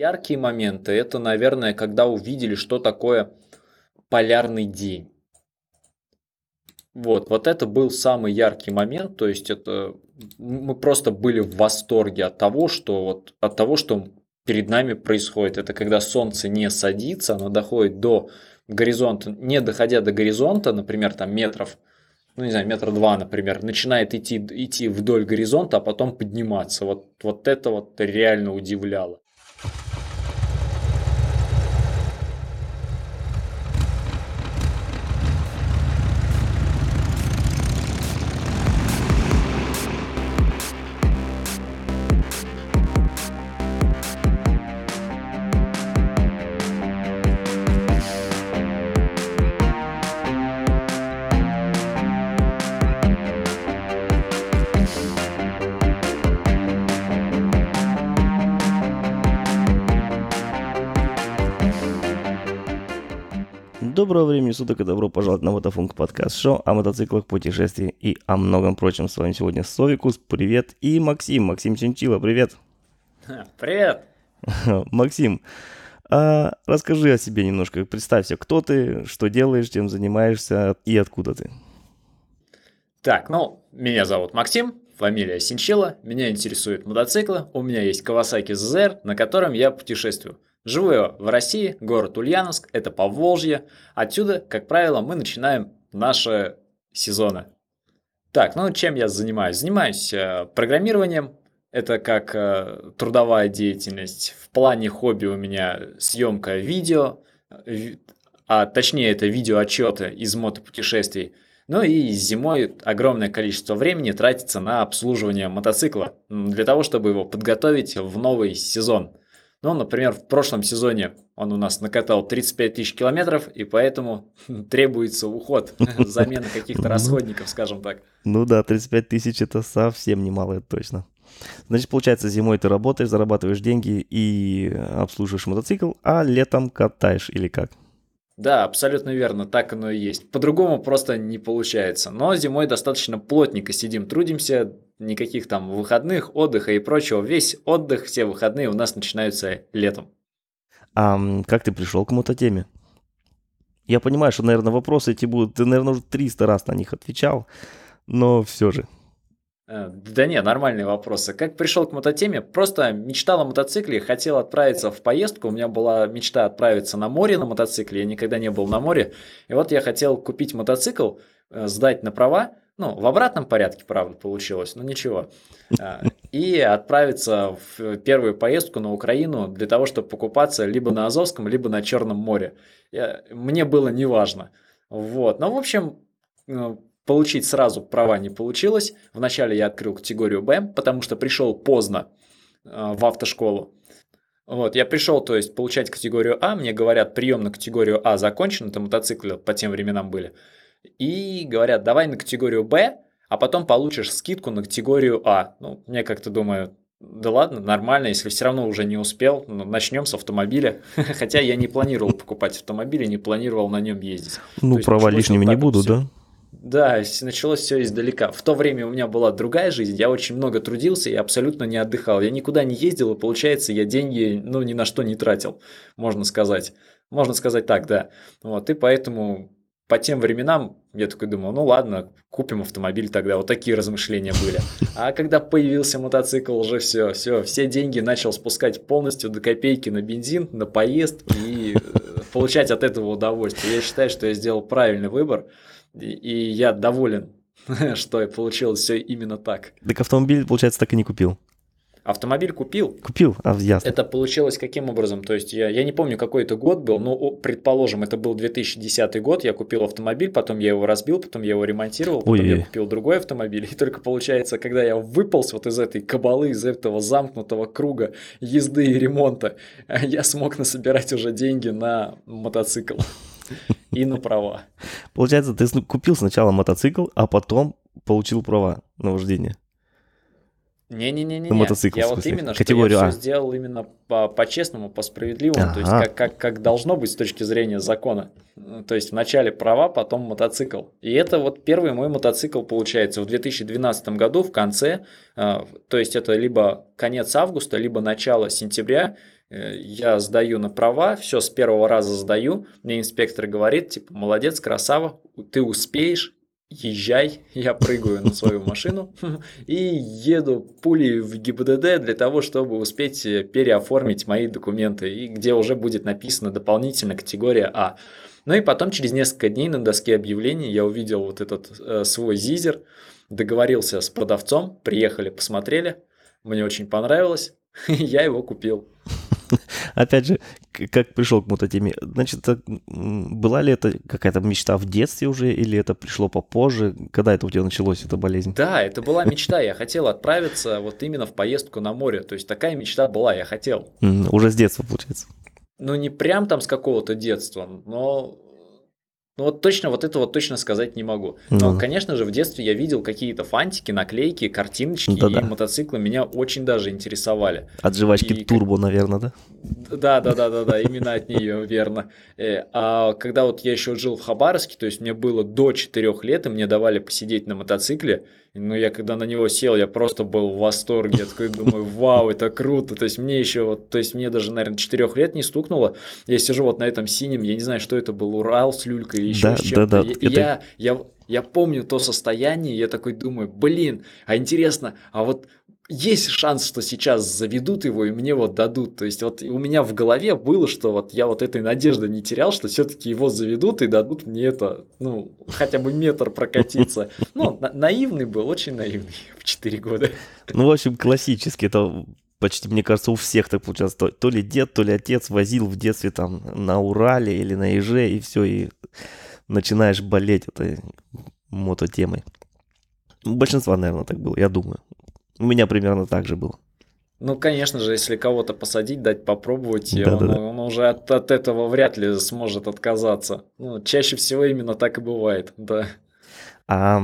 Яркие моменты – это, наверное, когда увидели, что такое полярный день. Вот, вот это был самый яркий момент, то есть это мы просто были в восторге от того, что вот от того, что перед нами происходит. Это когда солнце не садится, оно доходит до горизонта, не доходя до горизонта, например, там метров, ну не знаю, метр два, например, начинает идти, идти вдоль горизонта, а потом подниматься. Вот, вот это вот реально удивляло. Доброго времени суток и добро пожаловать на Мотофунк подкаст шоу о мотоциклах, путешествиях и о многом прочем. С вами сегодня Совикус, привет, и Максим, Максим Чинчила, привет. Привет. Максим, а расскажи о себе немножко, представься, кто ты, что делаешь, чем занимаешься и откуда ты. Так, ну, меня зовут Максим, фамилия Синчила, меня интересуют мотоциклы, у меня есть Kawasaki ZR, на котором я путешествую – Живу я в России, город Ульяновск, это Поволжье. Отсюда, как правило, мы начинаем наши сезоны. Так, ну чем я занимаюсь? Занимаюсь э, программированием. Это как э, трудовая деятельность. В плане хобби у меня съемка видео, а точнее это видеоотчеты из мотопутешествий. Ну и зимой огромное количество времени тратится на обслуживание мотоцикла для того, чтобы его подготовить в новый сезон. Ну, например, в прошлом сезоне он у нас накатал 35 тысяч километров, и поэтому требуется уход, замена каких-то расходников, скажем так. Ну да, 35 тысяч это совсем немало, это точно. Значит, получается, зимой ты работаешь, зарабатываешь деньги и обслуживаешь мотоцикл, а летом катаешь или как? Да, абсолютно верно, так оно и есть. По-другому просто не получается. Но зимой достаточно плотненько сидим, трудимся, никаких там выходных, отдыха и прочего. Весь отдых, все выходные у нас начинаются летом. А как ты пришел к мототеме? Я понимаю, что, наверное, вопросы эти будут... Ты, наверное, уже 300 раз на них отвечал, но все же. Э, да не, нормальные вопросы. Как пришел к мототеме? Просто мечтал о мотоцикле, хотел отправиться в поездку. У меня была мечта отправиться на море на мотоцикле. Я никогда не был на море. И вот я хотел купить мотоцикл, э, сдать на права. Ну, в обратном порядке, правда, получилось, но ничего. Э, и отправиться в первую поездку на Украину для того, чтобы покупаться либо на Азовском, либо на Черном море. Мне было неважно. Вот. Ну, в общем, Получить сразу права не получилось. Вначале я открыл категорию Б, потому что пришел поздно э, в автошколу. Вот, я пришел, то есть, получать категорию А, мне говорят, прием на категорию А закончен, это мотоциклы по тем временам были. И говорят, давай на категорию Б, а потом получишь скидку на категорию А. Ну, мне как-то думаю, да ладно, нормально, если все равно уже не успел, начнем с автомобиля. Хотя я не планировал покупать автомобиль и не планировал на нем ездить. Ну, права лишними не буду, да? Да, началось все издалека. В то время у меня была другая жизнь, я очень много трудился и абсолютно не отдыхал. Я никуда не ездил, и получается, я деньги, ну, ни на что не тратил, можно сказать. Можно сказать так, да. Вот, и поэтому по тем временам я такой думал, ну ладно, купим автомобиль тогда. Вот такие размышления были. А когда появился мотоцикл, уже все, все, все деньги начал спускать полностью до копейки на бензин, на поездки и э, получать от этого удовольствие. Я считаю, что я сделал правильный выбор. И, я доволен, что получилось все именно так. Так автомобиль, получается, так и не купил. Автомобиль купил. Купил, а ясно. Это получилось каким образом? То есть я, я не помню, какой это год был, но, предположим, это был 2010 год, я купил автомобиль, потом я его разбил, потом я его ремонтировал, потом Ой. я купил другой автомобиль. И только получается, когда я выполз вот из этой кабалы, из этого замкнутого круга езды и ремонта, я смог насобирать уже деньги на мотоцикл. и на права. Получается, ты купил сначала мотоцикл, а потом получил права на вождение. Не-не-не-не. мотоцикл, я вот именно, Категорию что я а. все сделал именно по, по-честному, по-справедливому, ага. то есть как, как, как должно быть с точки зрения закона. То есть вначале права, потом мотоцикл. И это вот первый мой мотоцикл получается в 2012 году в конце, э, то есть это либо конец августа, либо начало сентября, Э, я сдаю на права, все с первого раза сдаю. Мне инспектор говорит, типа, молодец, красава, ты успеешь, езжай, я прыгаю на свою машину и еду пулей в ГИБДД для того, чтобы успеть переоформить мои документы, и где уже будет написано дополнительно категория А. Ну и потом через несколько дней на доске объявлений я увидел вот этот э, свой зизер, договорился с продавцом, приехали, посмотрели, мне очень понравилось, я его купил. Опять же, как пришел к мототеме? Значит, была ли это какая-то мечта в детстве уже, или это пришло попозже? Когда это у тебя началось, эта болезнь? Да, это была мечта. Я хотел отправиться вот именно в поездку на море. То есть такая мечта была, я хотел. Уже с детства, получается. Ну, не прям там с какого-то детства, но ну вот точно вот этого точно сказать не могу. Но, ну. конечно же, в детстве я видел какие-то фантики, наклейки, картиночки, Да-да. и мотоциклы меня очень даже интересовали. От жвачки и... турбо, наверное, да? Да, да, да, да, да, именно от нее, верно. Э, а когда вот я еще жил в Хабаровске, то есть мне было до 4 лет, и мне давали посидеть на мотоцикле, но я когда на него сел, я просто был в восторге. Я такой думаю, вау, это круто. То есть мне еще вот, то есть мне даже, наверное, 4 лет не стукнуло. Я сижу вот на этом синем, я не знаю, что это был, Урал с люлькой или еще да, с чем-то. Да, да, я, это... я, я, я помню то состояние, я такой думаю, блин, а интересно, а вот есть шанс, что сейчас заведут его и мне вот дадут. То есть вот у меня в голове было, что вот я вот этой надежды не терял, что все-таки его заведут и дадут мне это, ну, хотя бы метр прокатиться. Ну, на- наивный был, очень наивный в 4 года. Ну, в общем, классический. Это почти, мне кажется, у всех так получалось. То, то ли дед, то ли отец возил в детстве там на Урале или на Иже, и все, и начинаешь болеть этой мототемой. Большинство, наверное, так было, я думаю. У меня примерно так же было. Ну, конечно же, если кого-то посадить, дать попробовать, да, он, да, да. он уже от, от этого вряд ли сможет отказаться. Ну, чаще всего именно так и бывает, да. А,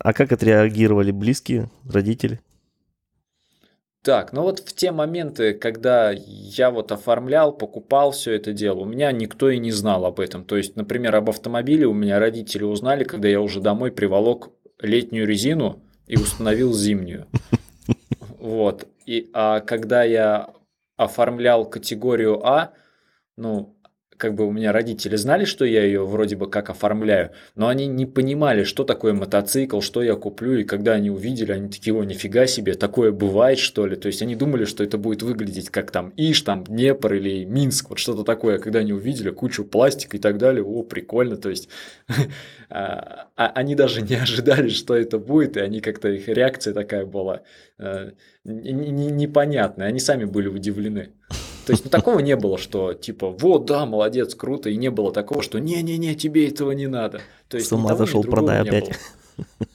а как отреагировали близкие, родители? Так, ну вот в те моменты, когда я вот оформлял, покупал все это дело, у меня никто и не знал об этом. То есть, например, об автомобиле у меня родители узнали, когда я уже домой приволок летнюю резину и установил зимнюю. Вот. И, а когда я оформлял категорию А, ну, как бы у меня родители знали, что я ее вроде бы как оформляю, но они не понимали, что такое мотоцикл, что я куплю, и когда они увидели, они такие, о, нифига себе, такое бывает, что ли? То есть они думали, что это будет выглядеть как там Иш, там Днепр или Минск, вот что-то такое, когда они увидели кучу пластика и так далее, о, прикольно, то есть а, а они даже не ожидали, что это будет, и они как-то, их реакция такая была э, непонятная, они сами были удивлены. То есть, ну, такого не было, что типа, вот, да, молодец, круто, и не было такого, что не-не-не, тебе этого не надо. То есть, С ума зашел, продай опять.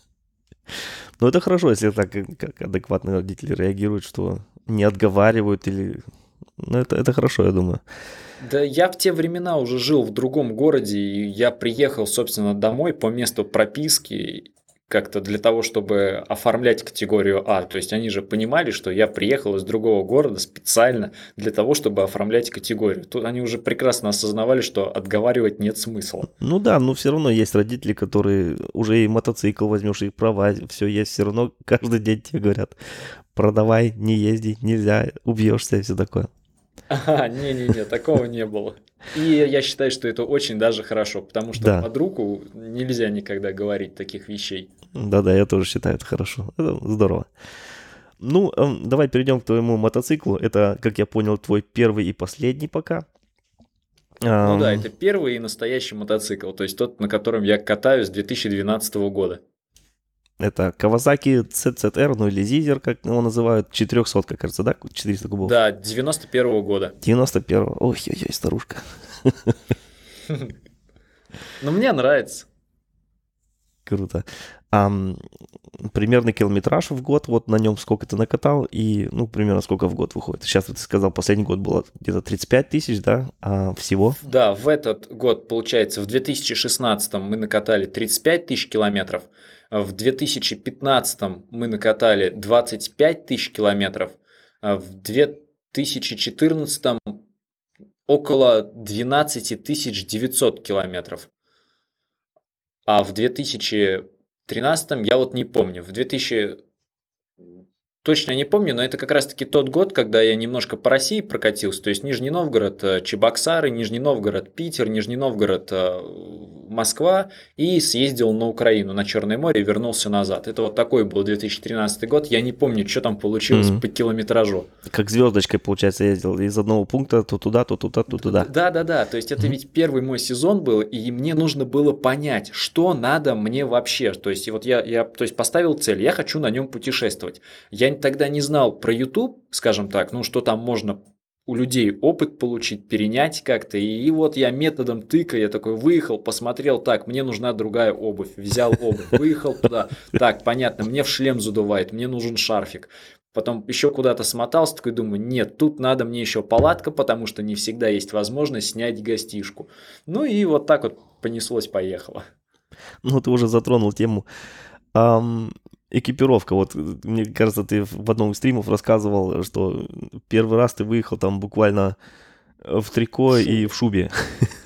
Ну, это хорошо, если так как адекватные родители реагируют, что не отговаривают или... Ну, это, это хорошо, я думаю. Да я в те времена уже жил в другом городе, и я приехал, собственно, домой по месту прописки, как-то для того, чтобы оформлять категорию А. То есть они же понимали, что я приехал из другого города специально для того, чтобы оформлять категорию. Тут они уже прекрасно осознавали, что отговаривать нет смысла. Ну да, но все равно есть родители, которые уже и мотоцикл возьмешь, и права, все есть, все равно каждый день тебе говорят, продавай, не езди, нельзя, убьешься и все такое. Ага, не-не-не, такого не было. И я считаю, что это очень даже хорошо, потому что да. под руку нельзя никогда говорить таких вещей. Да-да, я тоже считаю это хорошо. Это здорово. Ну, эм, давай перейдем к твоему мотоциклу. Это, как я понял, твой первый и последний пока. Ну да, это первый и настоящий мотоцикл, то есть тот, на котором я катаюсь с 2012 года. Это Kawasaki CZR, ну или Zizzer, как его называют, 400, кажется, да? 400 кубов. Да, 91 -го года. 91 -го. Ой-ой-ой, старушка. Ну, мне нравится. Круто. А, примерный километраж в год, вот на нем сколько ты накатал, и, ну, примерно сколько в год выходит? Сейчас ты сказал, последний год было где-то 35 тысяч, да, а всего? Да, в этот год, получается, в 2016 мы накатали 35 тысяч километров, в 2015 мы накатали 25 тысяч километров, а в 2014 около 12 900 километров. А в 2013 я вот не помню. В 2000 Точно не помню, но это как раз-таки тот год, когда я немножко по России прокатился. То есть Нижний Новгород, э, Чебоксары, Нижний Новгород, Питер, Нижний Новгород, э, Москва. И съездил на Украину, на Черное море и вернулся назад. Это вот такой был 2013 год. Я не помню, что там получилось mm-hmm. по километражу. Как звездочкой, получается, ездил из одного пункта то туда, то туда, то туда. Да, да, да. То есть это mm-hmm. ведь первый мой сезон был, и мне нужно было понять, что надо мне вообще. То есть вот я, я то есть поставил цель, я хочу на нем путешествовать. Я тогда не знал про YouTube, скажем так, ну что там можно у людей опыт получить, перенять как-то. И вот я методом тыка, я такой выехал, посмотрел, так, мне нужна другая обувь, взял обувь, выехал туда, так, понятно, мне в шлем задувает, мне нужен шарфик. Потом еще куда-то смотался, такой думаю, нет, тут надо мне еще палатка, потому что не всегда есть возможность снять гостишку. Ну и вот так вот понеслось, поехало. Ну, ты уже затронул тему экипировка. Вот, мне кажется, ты в одном из стримов рассказывал, что первый раз ты выехал там буквально в трико и в шубе.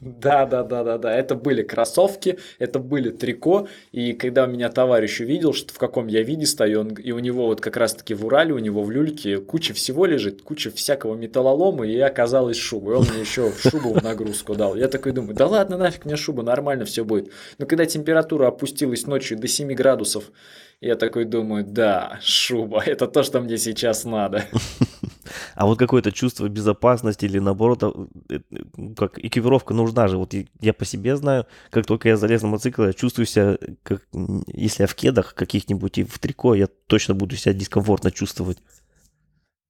Да, да, да, да, да. Это были кроссовки, это были трико. И когда меня товарищ увидел, что в каком я виде стою, он, и у него вот как раз-таки в Урале, у него в люльке куча всего лежит, куча всякого металлолома, и оказалось шуба. И он мне еще шубу в нагрузку дал. Я такой думаю, да ладно, нафиг мне шуба, нормально все будет. Но когда температура опустилась ночью до 7 градусов, я такой думаю, да, шуба, это то, что мне сейчас надо. А вот какое-то чувство безопасности или наоборот, э, э, как экипировка нужна же. Вот я по себе знаю, как только я залез на мотоцикл, я чувствую себя, как, если я в кедах каких-нибудь и в трико, я точно буду себя дискомфортно чувствовать.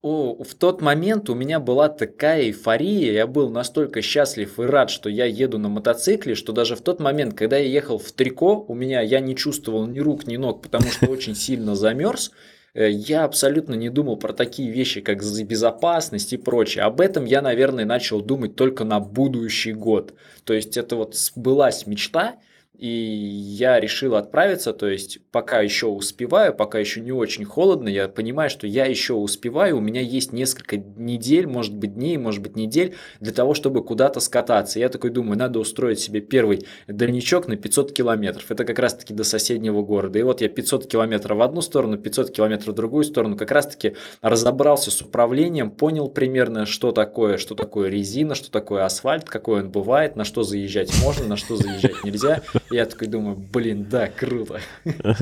О, в тот момент у меня была такая эйфория, я был настолько счастлив и рад, что я еду на мотоцикле, что даже в тот момент, когда я ехал в трико, у меня я не чувствовал ни рук, ни ног, потому что очень сильно замерз. Э, я абсолютно не думал про такие вещи, как безопасность и прочее. Об этом я, наверное, начал думать только на будущий год. То есть это вот сбылась мечта, и я решил отправиться, то есть пока еще успеваю, пока еще не очень холодно, я понимаю, что я еще успеваю, у меня есть несколько недель, может быть дней, может быть недель для того, чтобы куда-то скататься. Я такой думаю, надо устроить себе первый дальничок на 500 километров, это как раз таки до соседнего города. И вот я 500 километров в одну сторону, 500 километров в другую сторону, как раз таки разобрался с управлением, понял примерно, что такое, что такое резина, что такое асфальт, какой он бывает, на что заезжать можно, на что заезжать нельзя. Я такой думаю, блин, да, круто.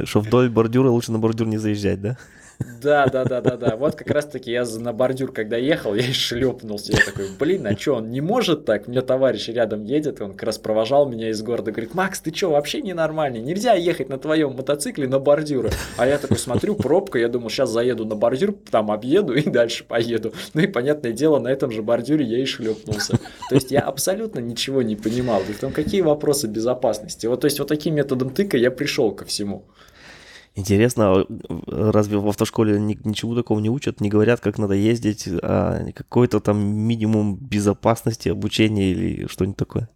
Что вдоль бордюра лучше на бордюр не заезжать, да? Да, да, да, да, да. Вот как раз таки я на бордюр, когда ехал, я и шлепнулся. Я такой, блин, а что, он не может так? У меня товарищ рядом едет, он как раз провожал меня из города. Говорит, Макс, ты что, вообще ненормальный? Нельзя ехать на твоем мотоцикле на бордюры. А я такой смотрю, пробка, я думал, сейчас заеду на бордюр, там объеду и дальше поеду. Ну и, понятное дело, на этом же бордюре я и шлепнулся. То есть я абсолютно ничего не понимал. И в том, какие вопросы безопасности. Вот, то есть вот таким методом тыка я пришел ко всему. Интересно, а, разве в автошколе ничего такого не учат, не говорят, как надо ездить, а какой-то там минимум безопасности, обучения или что-нибудь такое?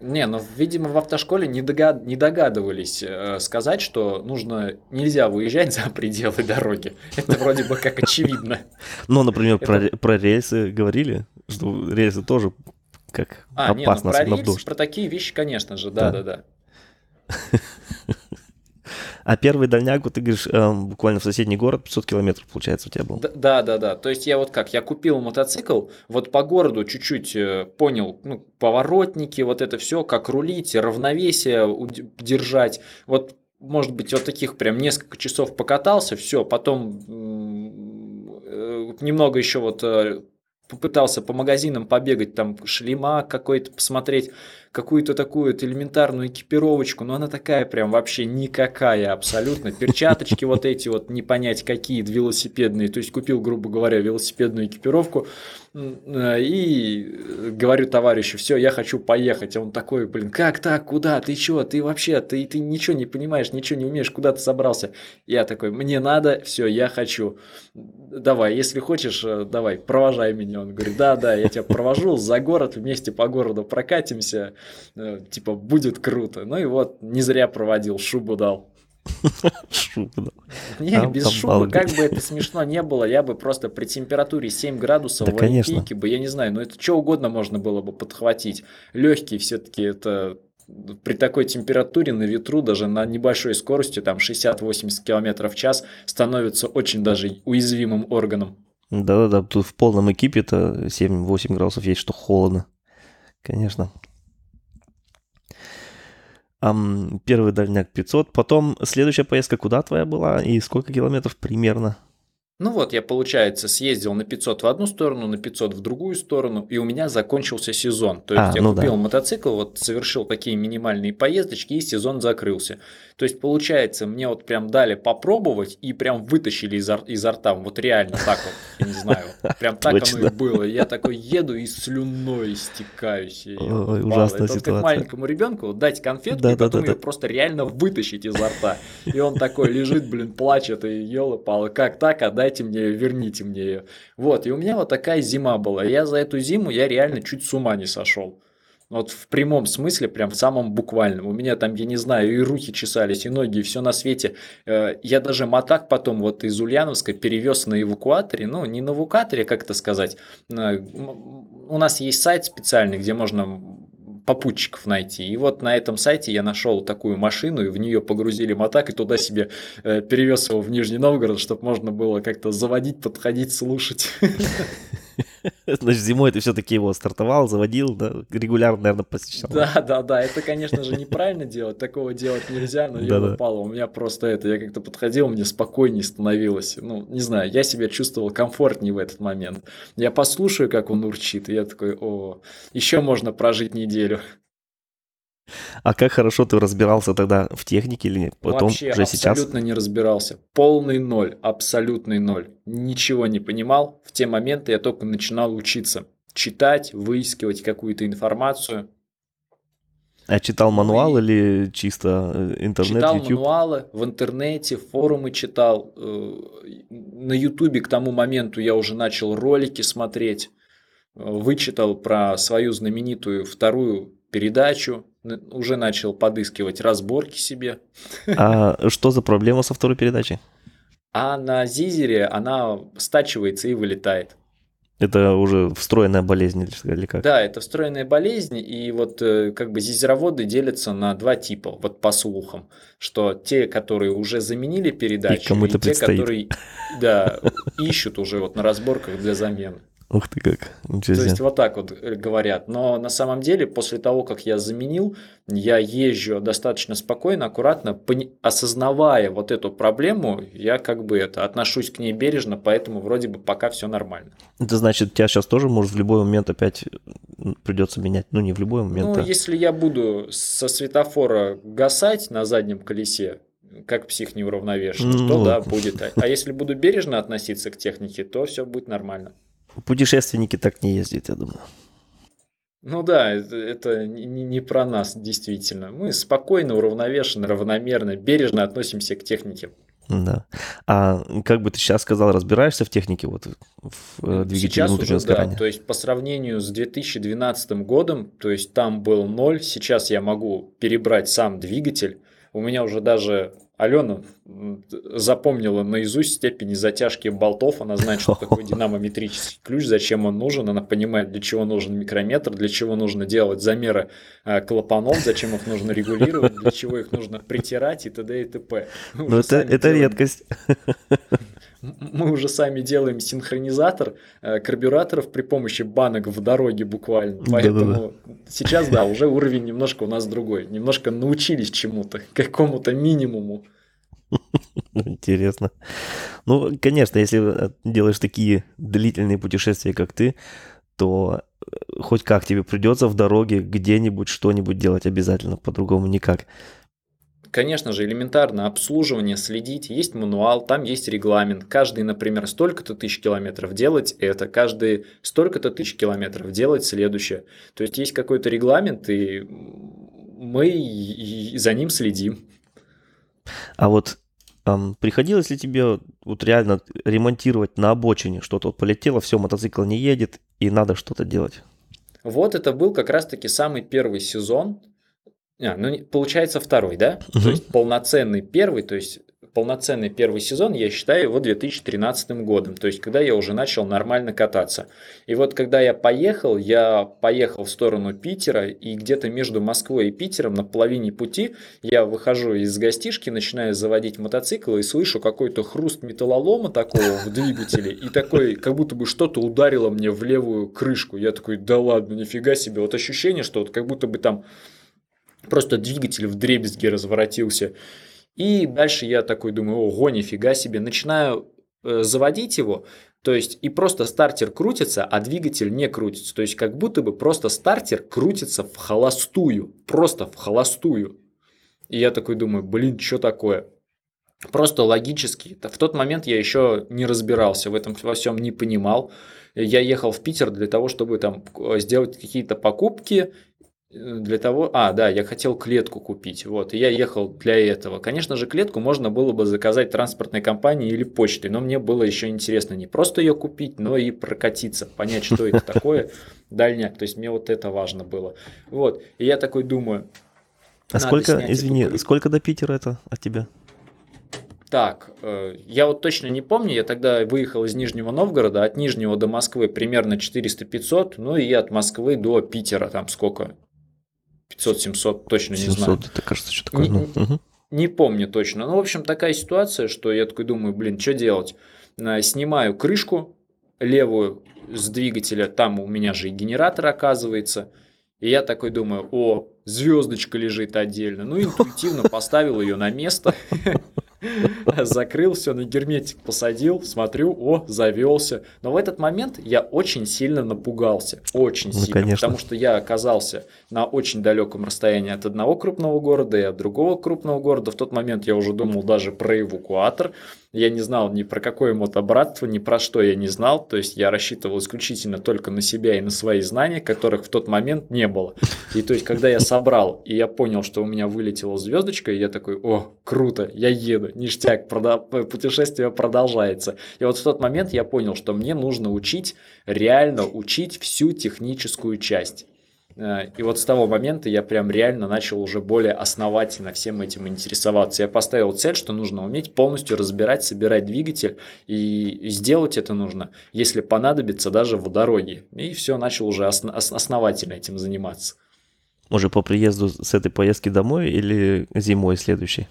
Не, ну, видимо, в автошколе не, догад... не догадывались э, сказать, что нужно нельзя выезжать за пределы дороги. Это вроде бы как очевидно. Ну, например, про, про рельсы говорили, что рельсы тоже как а, опасно, не, ну, про рельсы, про такие вещи, конечно же, да-да-да. А первый дальняк, вот ты говоришь, э, буквально в соседний город, 500 километров, получается, у тебя был. Да, да, да. То есть я вот как, я купил мотоцикл, вот по городу чуть-чуть э, понял, ну, поворотники, вот это все, как рулить, равновесие держать. Вот, может быть, вот таких прям несколько часов покатался, все, потом э, немного еще вот э, попытался по магазинам побегать, там шлема какой-то посмотреть, какую-то такую вот элементарную экипировочку, но она такая прям вообще никакая абсолютно. Перчаточки вот эти вот, не понять какие, велосипедные. То есть купил, грубо говоря, велосипедную экипировку э, и говорю товарищу, все, я хочу поехать. А он такой, блин, как так, куда, ты чё, ты вообще, ты, ты ничего не понимаешь, ничего не умеешь, куда ты собрался? Я такой, мне надо, все, я хочу. Давай, если хочешь, э, давай, провожай меня. Он говорит, да, да, я тебя провожу за город, вместе по городу прокатимся. Э, типа, будет круто. Ну и вот, не зря проводил, шубу дал. Шубу дал. Не, без шубы, как бы это смешно не было, я бы просто при температуре 7 градусов в пике бы, я не знаю, но это что угодно можно было бы подхватить. Легкие все-таки это при такой температуре на ветру, даже на небольшой скорости, там 60-80 км в час, становится очень даже уязвимым органом. Да-да-да, тут в полном экипе-то 7-8 градусов есть, что холодно. Конечно. Um, первый дальняк 500, потом следующая поездка куда твоя была и сколько километров примерно? Ну вот, я, получается, съездил на 500 в одну сторону, на 500 в другую сторону, и у меня закончился сезон. То есть а, я ну купил да. мотоцикл, вот совершил такие минимальные поездочки, и сезон закрылся. То есть, получается, мне вот прям дали попробовать и прям вытащили изо, изо рта. Вот реально так вот, я не знаю. Прям так оно и было. Я такой еду и слюной истекаюсь. Ой, ужасная Это ситуация. как маленькому ребенку дать конфетку, да, и потом да, ее просто реально вытащить изо рта. И он такой лежит, блин, плачет, и елы-палы, как так, отдайте мне ее, верните мне ее. Вот, и у меня вот такая зима была. Я за эту зиму, я реально чуть с ума не сошел. Вот в прямом смысле, прям в самом буквальном. У меня там, я не знаю, и руки чесались, и ноги, и все на свете. Э, я даже мотак потом вот из Ульяновска перевез на эвакуаторе. Ну, не на эвакуаторе, как это сказать. Э, у нас есть сайт специальный, где можно попутчиков найти. И вот на этом сайте я нашел такую машину, и в нее погрузили мотак, и туда себе э, перевез его в Нижний Новгород, чтобы можно было как-то заводить, подходить, слушать. Значит, зимой ты все-таки его стартовал, заводил, да, регулярно, наверное, посещал. Да, да, да, это, конечно же, неправильно делать, такого делать нельзя, но я упал, у меня просто это, я как-то подходил, мне спокойнее становилось, ну, не знаю, я себя чувствовал комфортнее в этот момент. Я послушаю, как он урчит, и я такой, о, еще можно прожить неделю. А как хорошо ты разбирался тогда в технике или потом Вообще уже сейчас? абсолютно не разбирался. Полный ноль, абсолютный ноль. Ничего не понимал. В те моменты я только начинал учиться. Читать, выискивать какую-то информацию. А читал мануал ну, или чисто э, интернет, Читал YouTube? мануалы в интернете, форумы читал. Э, на YouTube к тому моменту я уже начал ролики смотреть. Э, вычитал про свою знаменитую вторую передачу, уже начал подыскивать разборки себе. А что за проблема со второй передачей? А на Зизере она стачивается и вылетает. Это уже встроенная болезнь или как? Да, это встроенная болезнь, и вот э, как бы зизероводы делятся на два типа, вот по слухам, что те, которые уже заменили передачу, и, и те, предстоит. которые да, ищут уже вот на разборках для замены. Ух ты как, То есть вот так вот э, говорят. Но на самом деле после того, как я заменил, я езжу достаточно спокойно, аккуратно, осознавая вот эту проблему, я как бы это отношусь к ней бережно, поэтому вроде бы пока все нормально. Это значит, тебя сейчас тоже может в любой момент опять придется менять, ну не в любой момент. Ну, а... если я буду со светофора гасать на заднем колесе, как псих неуравновешенный, ну... то да, будет. А если буду бережно относиться к технике, то все будет нормально. Путешественники так не ездят, я думаю. Ну да, это, не про нас, действительно. Мы спокойно, уравновешенно, равномерно, бережно относимся к технике. Да. А как бы ты сейчас сказал, разбираешься в технике вот в э, двигателе сейчас внутреннего уже, сгорания? Да, то есть по сравнению с 2012 годом, то есть там был ноль, сейчас я могу перебрать сам двигатель. У меня уже даже Алена запомнила наизусть степени затяжки болтов, она знает, что такое динамометрический ключ, зачем он нужен, она понимает, для чего нужен микрометр, для чего нужно делать замеры э, клапанов, зачем их нужно регулировать, для чего их нужно притирать и т.д. и т.п. Ну это, это редкость. Мы уже сами делаем синхронизатор э, карбюраторов при помощи банок в дороге буквально. Поэтому Да-да-да. сейчас, да, уже уровень немножко у нас другой. Немножко научились чему-то, какому-то минимуму. Интересно. Ну, конечно, если э, делаешь такие длительные путешествия, как ты, то э, хоть как тебе придется в дороге где-нибудь что-нибудь делать обязательно, по-другому никак конечно же, элементарно обслуживание, следить. Есть мануал, там есть регламент. Каждый, например, столько-то тысяч километров делать это, каждый столько-то тысяч километров делать следующее. То есть есть какой-то регламент, и мы за ним следим. А вот эм, приходилось ли тебе вот реально ремонтировать на обочине что-то? Вот полетело, все, мотоцикл не едет, и надо что-то делать. Вот это был как раз-таки самый первый сезон, а, ну, получается второй, да? Угу. То есть полноценный первый, то есть полноценный первый сезон, я считаю его 2013 годом, то есть когда я уже начал нормально кататься. И вот когда я поехал, я поехал в сторону Питера, и где-то между Москвой и Питером на половине пути я выхожу из гостишки, начинаю заводить мотоцикл и слышу какой-то хруст металлолома такого в двигателе, и такой, как будто бы что-то ударило мне в левую крышку. Я такой, да ладно, нифига себе. Вот ощущение, что вот как будто бы там просто двигатель в дребезги разворотился. И дальше я такой думаю, ого, нифига себе, начинаю э, заводить его, то есть и просто стартер крутится, а двигатель не крутится. То есть как будто бы просто стартер крутится в холостую, просто в холостую. И я такой думаю, блин, что такое? Просто логически. В тот момент я еще не разбирался в этом во всем, не понимал. Я ехал в Питер для того, чтобы там э, сделать какие-то покупки для того... А, да, я хотел клетку купить, вот, и я ехал для этого. Конечно же, клетку можно было бы заказать транспортной компании или почтой, но мне было еще интересно не просто ее купить, но и прокатиться, понять, что это такое, дальняк, то есть мне вот это важно было. Вот, и я такой думаю... А сколько, извини, сколько до Питера это от тебя? Так, э, я вот точно не помню, я тогда выехал из Нижнего Новгорода, от Нижнего до Москвы примерно 400-500, ну и от Москвы до Питера там сколько, 500-700, точно 700, не знаю. это кажется, что такое. Не, угу. не помню точно. Ну, в общем, такая ситуация, что я такой думаю, блин, что делать? Э, снимаю крышку левую с двигателя, там у меня же и генератор оказывается. И я такой думаю, о, звездочка лежит отдельно. Ну, интуитивно поставил ее на место. Закрыл все, на герметик посадил, смотрю, о, завелся. Но в этот момент я очень сильно напугался. Очень ну, сильно. Конечно. Потому что я оказался на очень далеком расстоянии от одного крупного города и от другого крупного города. В тот момент я уже думал даже про эвакуатор. Я не знал ни про какое мотобратство, ни про что я не знал. То есть я рассчитывал исключительно только на себя и на свои знания, которых в тот момент не было. И то есть, когда я собрал, и я понял, что у меня вылетела звездочка, я такой, о, круто, я еду, ништяк, путешествие продолжается. И вот в тот момент я понял, что мне нужно учить, реально учить всю техническую часть. Э, и вот с того момента я прям реально начал уже более основательно всем этим интересоваться. Я поставил цель, что нужно уметь полностью разбирать, собирать двигатель, и сделать это нужно, если понадобится, даже в дороге. И все, начал уже основательно этим заниматься. Может, по приезду с этой поездки домой или зимой следующей?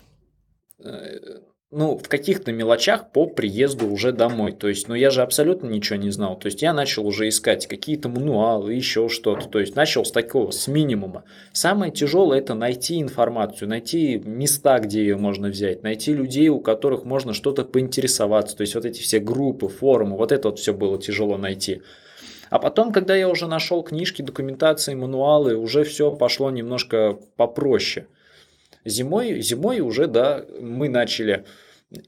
Ну, в каких-то мелочах по приезду уже домой. То есть, ну, я же абсолютно ничего не знал. То есть, я начал уже искать какие-то мануалы, еще что-то. То есть, начал с такого, с минимума. Самое тяжелое – это найти информацию, найти места, где ее можно взять, найти людей, у которых можно что-то поинтересоваться. То есть, вот эти все группы, форумы, вот это вот все было тяжело найти. А потом, когда я уже нашел книжки, документации, мануалы, уже все пошло немножко попроще – Зимой, зимой уже, да, мы начали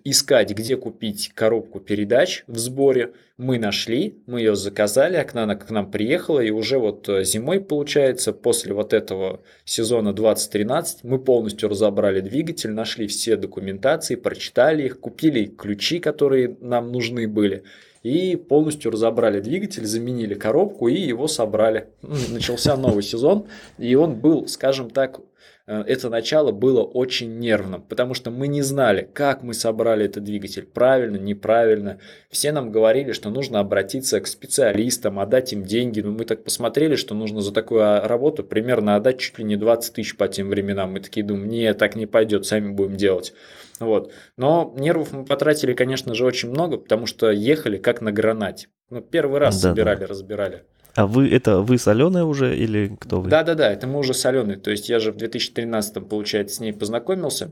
искать, где купить коробку передач в сборе. Мы нашли, мы ее заказали, а она к нам приехала, и уже вот э, зимой, получается, после вот этого сезона 2013 мы полностью разобрали двигатель, нашли все документации, прочитали их, купили ключи, которые нам нужны были, и полностью разобрали двигатель, заменили коробку и его собрали. Начался новый сезон, и он был, скажем так, это начало было очень нервным, потому что мы не знали, как мы собрали этот двигатель, правильно, неправильно. Все нам говорили, что нужно обратиться к специалистам, отдать им деньги. Но мы так посмотрели, что нужно за такую а, работу примерно отдать чуть ли не 20 тысяч по тем временам. Мы такие думаем, нет, так не пойдет, сами будем делать. Вот. Но нервов мы потратили, конечно же, очень много, потому что ехали как на гранате. Ну, первый раз да, собирали, да. разбирали. А вы это вы соленая уже или кто вы? Да, да, да, это мы уже соленые. То есть я же в 2013 получается с ней познакомился,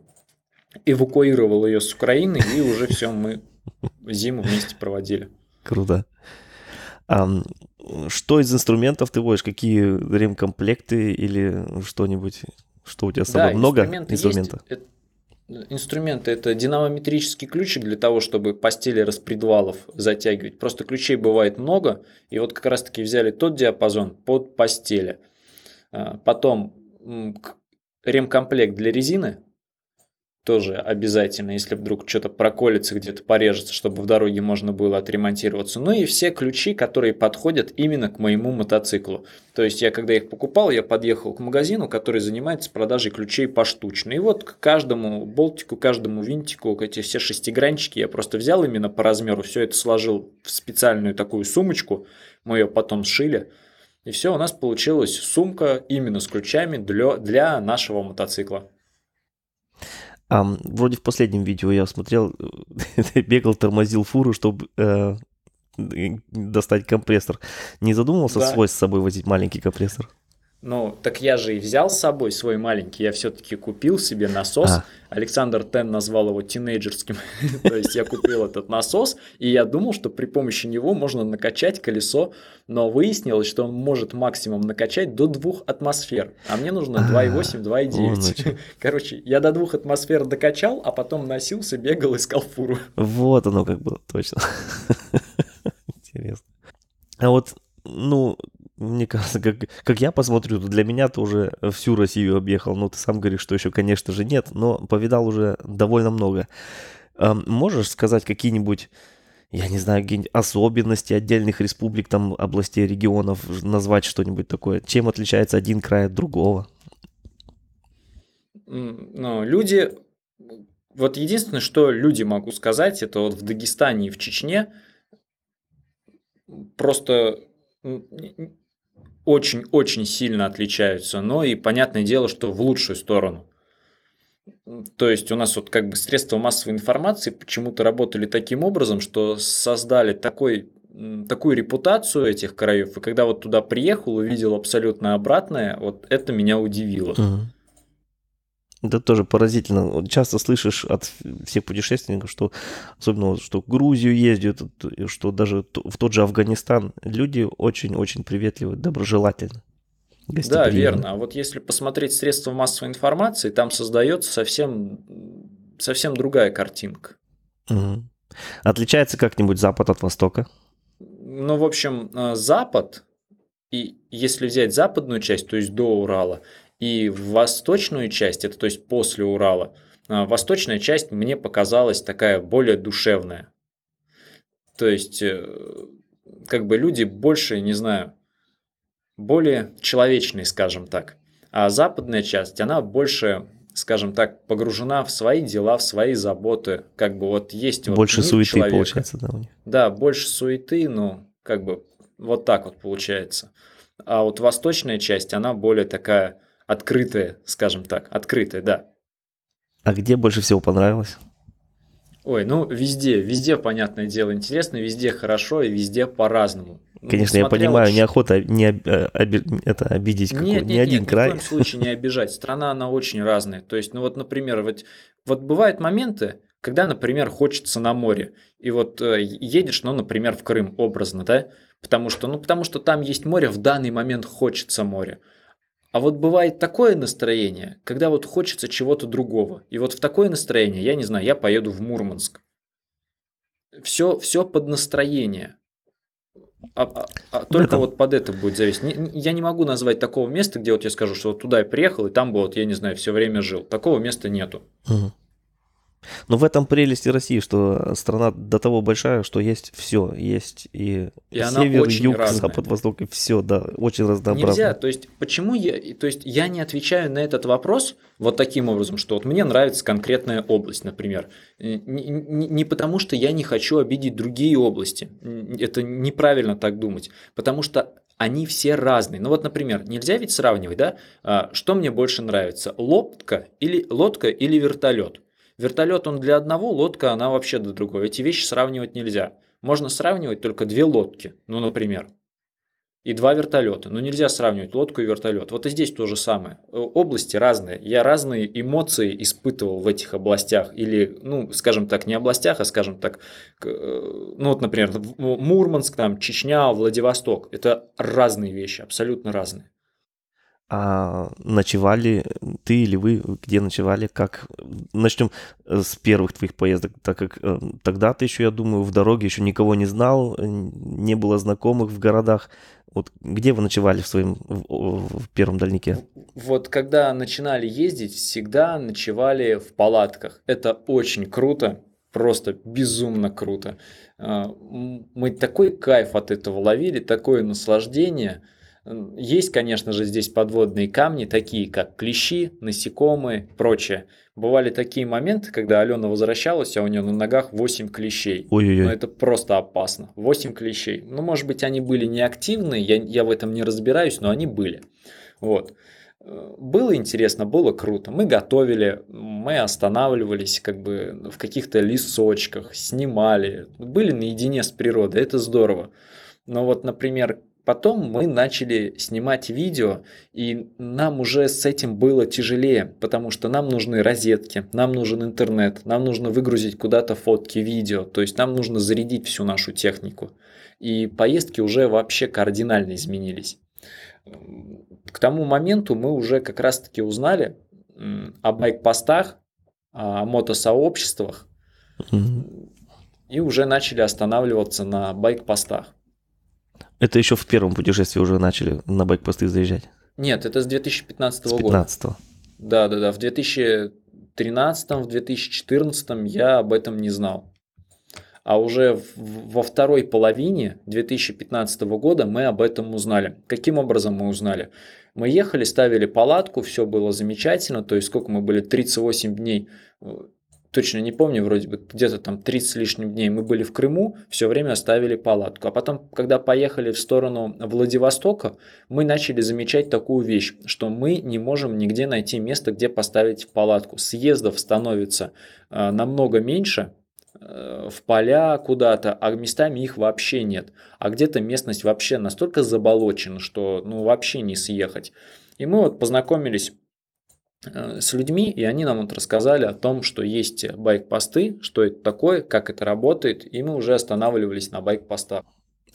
эвакуировал ее с Украины и уже все мы зиму вместе проводили. Круто. А, что из инструментов ты водишь? Какие ремкомплекты или что-нибудь? Что у тебя с собой? Да, Много инструментов? Инструменты это динамометрический ключик для того, чтобы постели распредвалов затягивать. Просто ключей бывает много, и вот как раз таки взяли тот диапазон под постели. А, потом ремкомплект для резины, тоже обязательно, если вдруг что-то проколется, где-то порежется, чтобы в дороге можно было отремонтироваться. Ну и все ключи, которые подходят именно к моему мотоциклу. То есть я когда их покупал, я подъехал к магазину, который занимается продажей ключей поштучно. И вот к каждому болтику, каждому винтику, эти все шестигранчики я просто взял именно по размеру, все это сложил в специальную такую сумочку, мы ее потом сшили. И все, у нас получилась сумка именно с ключами для, для нашего мотоцикла. А, вроде в последнем видео я смотрел, ты бегал, тормозил фуру, чтобы э, достать компрессор. Не задумывался да. свой с собой возить маленький компрессор? Ну, так я же и взял с собой свой маленький, я все-таки купил себе насос. А. Александр Тен назвал его тинейджерским. То есть я купил этот насос, и я думал, что при помощи него можно накачать колесо, но выяснилось, что он может максимум накачать до 2 атмосфер, а мне нужно 2,8, 2,9. Короче, я до 2 атмосфер докачал, а потом носился, бегал, искал фуру. Вот оно как было, точно. Интересно. А вот, ну, мне кажется, как, как я посмотрю, то для меня ты уже всю Россию объехал. Ну, ты сам говоришь, что еще, конечно же, нет, но повидал уже довольно много. Эм, можешь сказать какие-нибудь, я не знаю, особенности отдельных республик, там, областей, регионов, назвать что-нибудь такое? Чем отличается один край от другого? Ну, люди... Вот единственное, что люди могу сказать, это вот в Дагестане и в Чечне просто очень-очень сильно отличаются, но и понятное дело, что в лучшую сторону. То есть у нас вот как бы средства массовой информации почему-то работали таким образом, что создали такой, такую репутацию этих краев, и когда вот туда приехал, увидел абсолютно обратное, вот это меня удивило. Uh-huh. Это тоже поразительно. Часто слышишь от всех путешественников, что особенно что в Грузию ездят, что даже в тот же Афганистан люди очень-очень приветливы, доброжелательны. Да, верно. А вот если посмотреть средства массовой информации, там создается совсем, совсем другая картинка. Угу. Отличается как-нибудь Запад от Востока? Ну, в общем, э, Запад, и если взять западную часть, то есть до Урала, и в восточную часть, это то есть после Урала, а, восточная часть мне показалась такая более душевная. То есть, э, как бы люди больше, не знаю, более человечные, скажем так. А западная часть, она больше, скажем так, погружена в свои дела, в свои заботы. Как бы вот есть больше вот суеты человека. получается, да, у них. Да, больше суеты, ну, как бы вот так вот получается. А вот восточная часть, она более такая открытое, скажем так, открытое, да. А где больше всего понравилось? Ой, ну везде, везде, понятное дело, интересно, везде хорошо и везде по-разному. Конечно, я понимаю, неохота не об, э, оби, это обидеть нет, нет, ни один нет, край. Ни в коем случае не обижать. Страна, она очень разная. То есть, ну вот, например, вот, вот бывают моменты, когда, например, хочется на море. И вот э, едешь, ну, например, в Крым образно, да? Потому что, ну, потому что там есть море, в данный момент хочется море. А вот бывает такое настроение, когда вот хочется чего-то другого. И вот в такое настроение, я не знаю, я поеду в Мурманск. Все, все под настроение. А, а, а только это... вот под это будет зависеть. Не, я не могу назвать такого места, где вот я скажу, что вот туда я приехал, и там бы вот, я не знаю, все время жил. Такого места нету. Угу. Но в этом прелести России, что страна до того большая, что есть все. Есть и, и север, юг, разная. запад, восток, и все, да, очень разнообразно. Нельзя, то есть, почему я, то есть, я не отвечаю на этот вопрос вот таким образом, что вот мне нравится конкретная область, например. Не, не, не потому, что я не хочу обидеть другие области. Это неправильно так думать. Потому что они все разные. Ну вот, например, нельзя ведь сравнивать, да, а, что мне больше нравится, лодка или, лодка или вертолет. Вертолет он для одного, лодка она вообще для другого. Эти вещи сравнивать нельзя. Можно сравнивать только две лодки, ну, например, и два вертолета. Но нельзя сравнивать лодку и вертолет. Вот и здесь то же самое. Области разные. Я разные эмоции испытывал в этих областях. Или, ну, скажем так, не областях, а, скажем так, э, ну, вот, например, Мурманск, там, Чечня, Владивосток. Это разные вещи, абсолютно разные. А ночевали ты или вы, где ночевали, как? Начнем с первых твоих поездок, так как э, тогда ты еще, я думаю, в дороге еще никого не знал, не было знакомых в городах. Вот где вы ночевали в своем в, в первом дальнике? вот когда начинали ездить, всегда ночевали в палатках. Это очень круто, просто безумно круто. А, мы такой кайф от этого ловили, такое наслаждение. Есть, конечно же, здесь подводные камни, такие как клещи, насекомые, прочее. Бывали такие моменты, когда Алена возвращалась, а у нее на ногах 8 клещей. Ой-ой-ой. Но это просто опасно. 8 клещей. Ну, может быть, они были неактивные, я, я в этом не разбираюсь, но они были. Вот. Было интересно, было круто. Мы готовили, мы останавливались как бы в каких-то лесочках, снимали, были наедине с природой, это здорово. Но вот, например, потом мы начали снимать видео, и нам уже с этим было тяжелее, потому что нам нужны розетки, нам нужен интернет, нам нужно выгрузить куда-то фотки, видео, то есть нам нужно зарядить всю нашу технику. И поездки уже вообще кардинально изменились к тому моменту мы уже как раз-таки узнали о байк-постах, о мотосообществах mm-hmm. и уже начали останавливаться на байк-постах. Это еще в первом путешествии уже начали на байк-посты заезжать? Нет, это с 2015 с 15 года. Да, да, да. В 2013, в 2014 я об этом не знал а уже во второй половине 2015 года мы об этом узнали. Каким образом мы узнали? Мы ехали, ставили палатку, все было замечательно, то есть сколько мы были, 38 дней, точно не помню, вроде бы где-то там 30 с лишним дней мы были в Крыму, все время оставили палатку. А потом, когда поехали в сторону Владивостока, мы начали замечать такую вещь, что мы не можем нигде найти место, где поставить палатку. Съездов становится э, намного меньше, Э, в поля куда-то, а местами их вообще нет. А где-то местность вообще настолько заболочена, что ну вообще не съехать. И мы вот познакомились с людьми, и они нам вот рассказали о том, что есть байк-посты, что это такое, как это работает, и мы уже останавливались на байк-постах.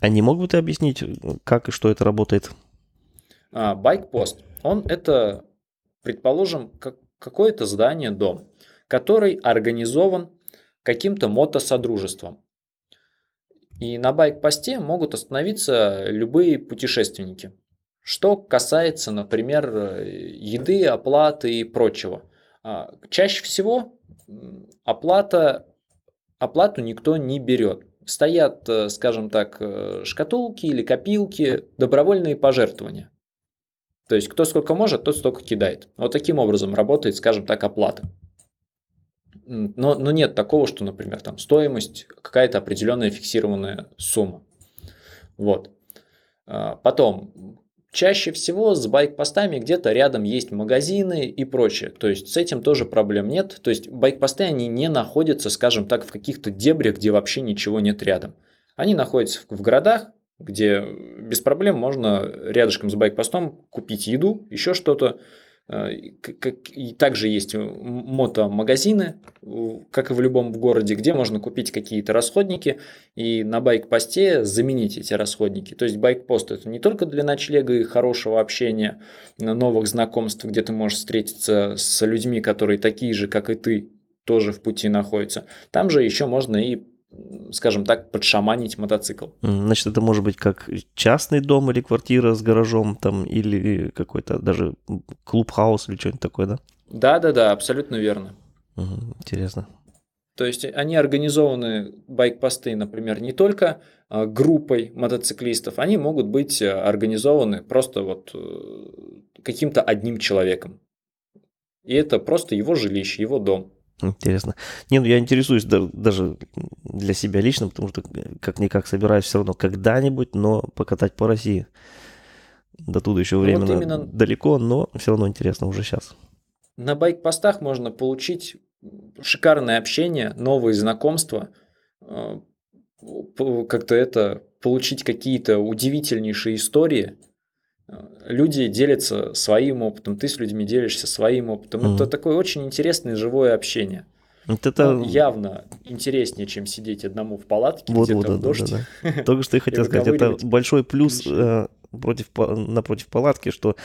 А не мог бы ты объяснить, как и что это работает? А, байк-пост, он это, предположим, как, какое-то здание, дом, который организован каким-то мотосодружеством. И на байк-посте могут остановиться любые путешественники. Что касается, например, еды, оплаты и прочего. А, чаще всего оплата, оплату никто не берет. Стоят, э, скажем так, э, шкатулки или копилки, добровольные пожертвования. То есть кто сколько может, тот столько кидает. Вот таким образом работает, скажем так, оплата но, но нет такого, что, например, там стоимость какая-то определенная фиксированная сумма. Вот. А, потом, чаще всего с байк-постами где-то рядом есть магазины и прочее. То есть с этим тоже проблем нет. То есть байк-посты, они не находятся, скажем так, в каких-то дебрях, где вообще ничего нет рядом. Они находятся в городах, где без проблем можно рядышком с байк-постом купить еду, еще что-то, Э, и также есть мотомагазины, как и в любом городе, где можно купить какие-то расходники и на байк-посте заменить эти расходники. То есть байк-пост это не только для ночлега и хорошего общения, новых знакомств, где ты можешь встретиться с людьми, которые такие же, как и ты, тоже в пути находятся. Там же еще можно и скажем так, подшаманить мотоцикл. Значит, это может быть как частный дом или квартира с гаражом, там, или какой-то даже клуб-хаус или что-нибудь такое, да? Да-да-да, абсолютно верно. Угу, интересно. То есть они организованы, байк-посты, например, не только а, группой мотоциклистов, они могут быть а, организованы просто вот э, каким-то одним человеком. И это просто его жилище, его дом. Интересно. Не, ну я интересуюсь да, даже для себя лично, потому что как-никак собираюсь все равно когда-нибудь, но покатать по России. До туда еще ну, временно вот именно... далеко, но все равно интересно уже сейчас. На байк-постах можно получить шикарное общение, новые знакомства, э, как-то это, получить какие-то удивительнейшие истории – люди делятся своим опытом, ты с людьми делишься своим опытом. Mm. Это такое очень интересное живое общение. Вот это ну, явно интереснее, чем сидеть одному в палатке вот, где-то вот, в дождь. Да, да, да. Только что я хотел сказать, это большой плюс э, против, напротив палатки, что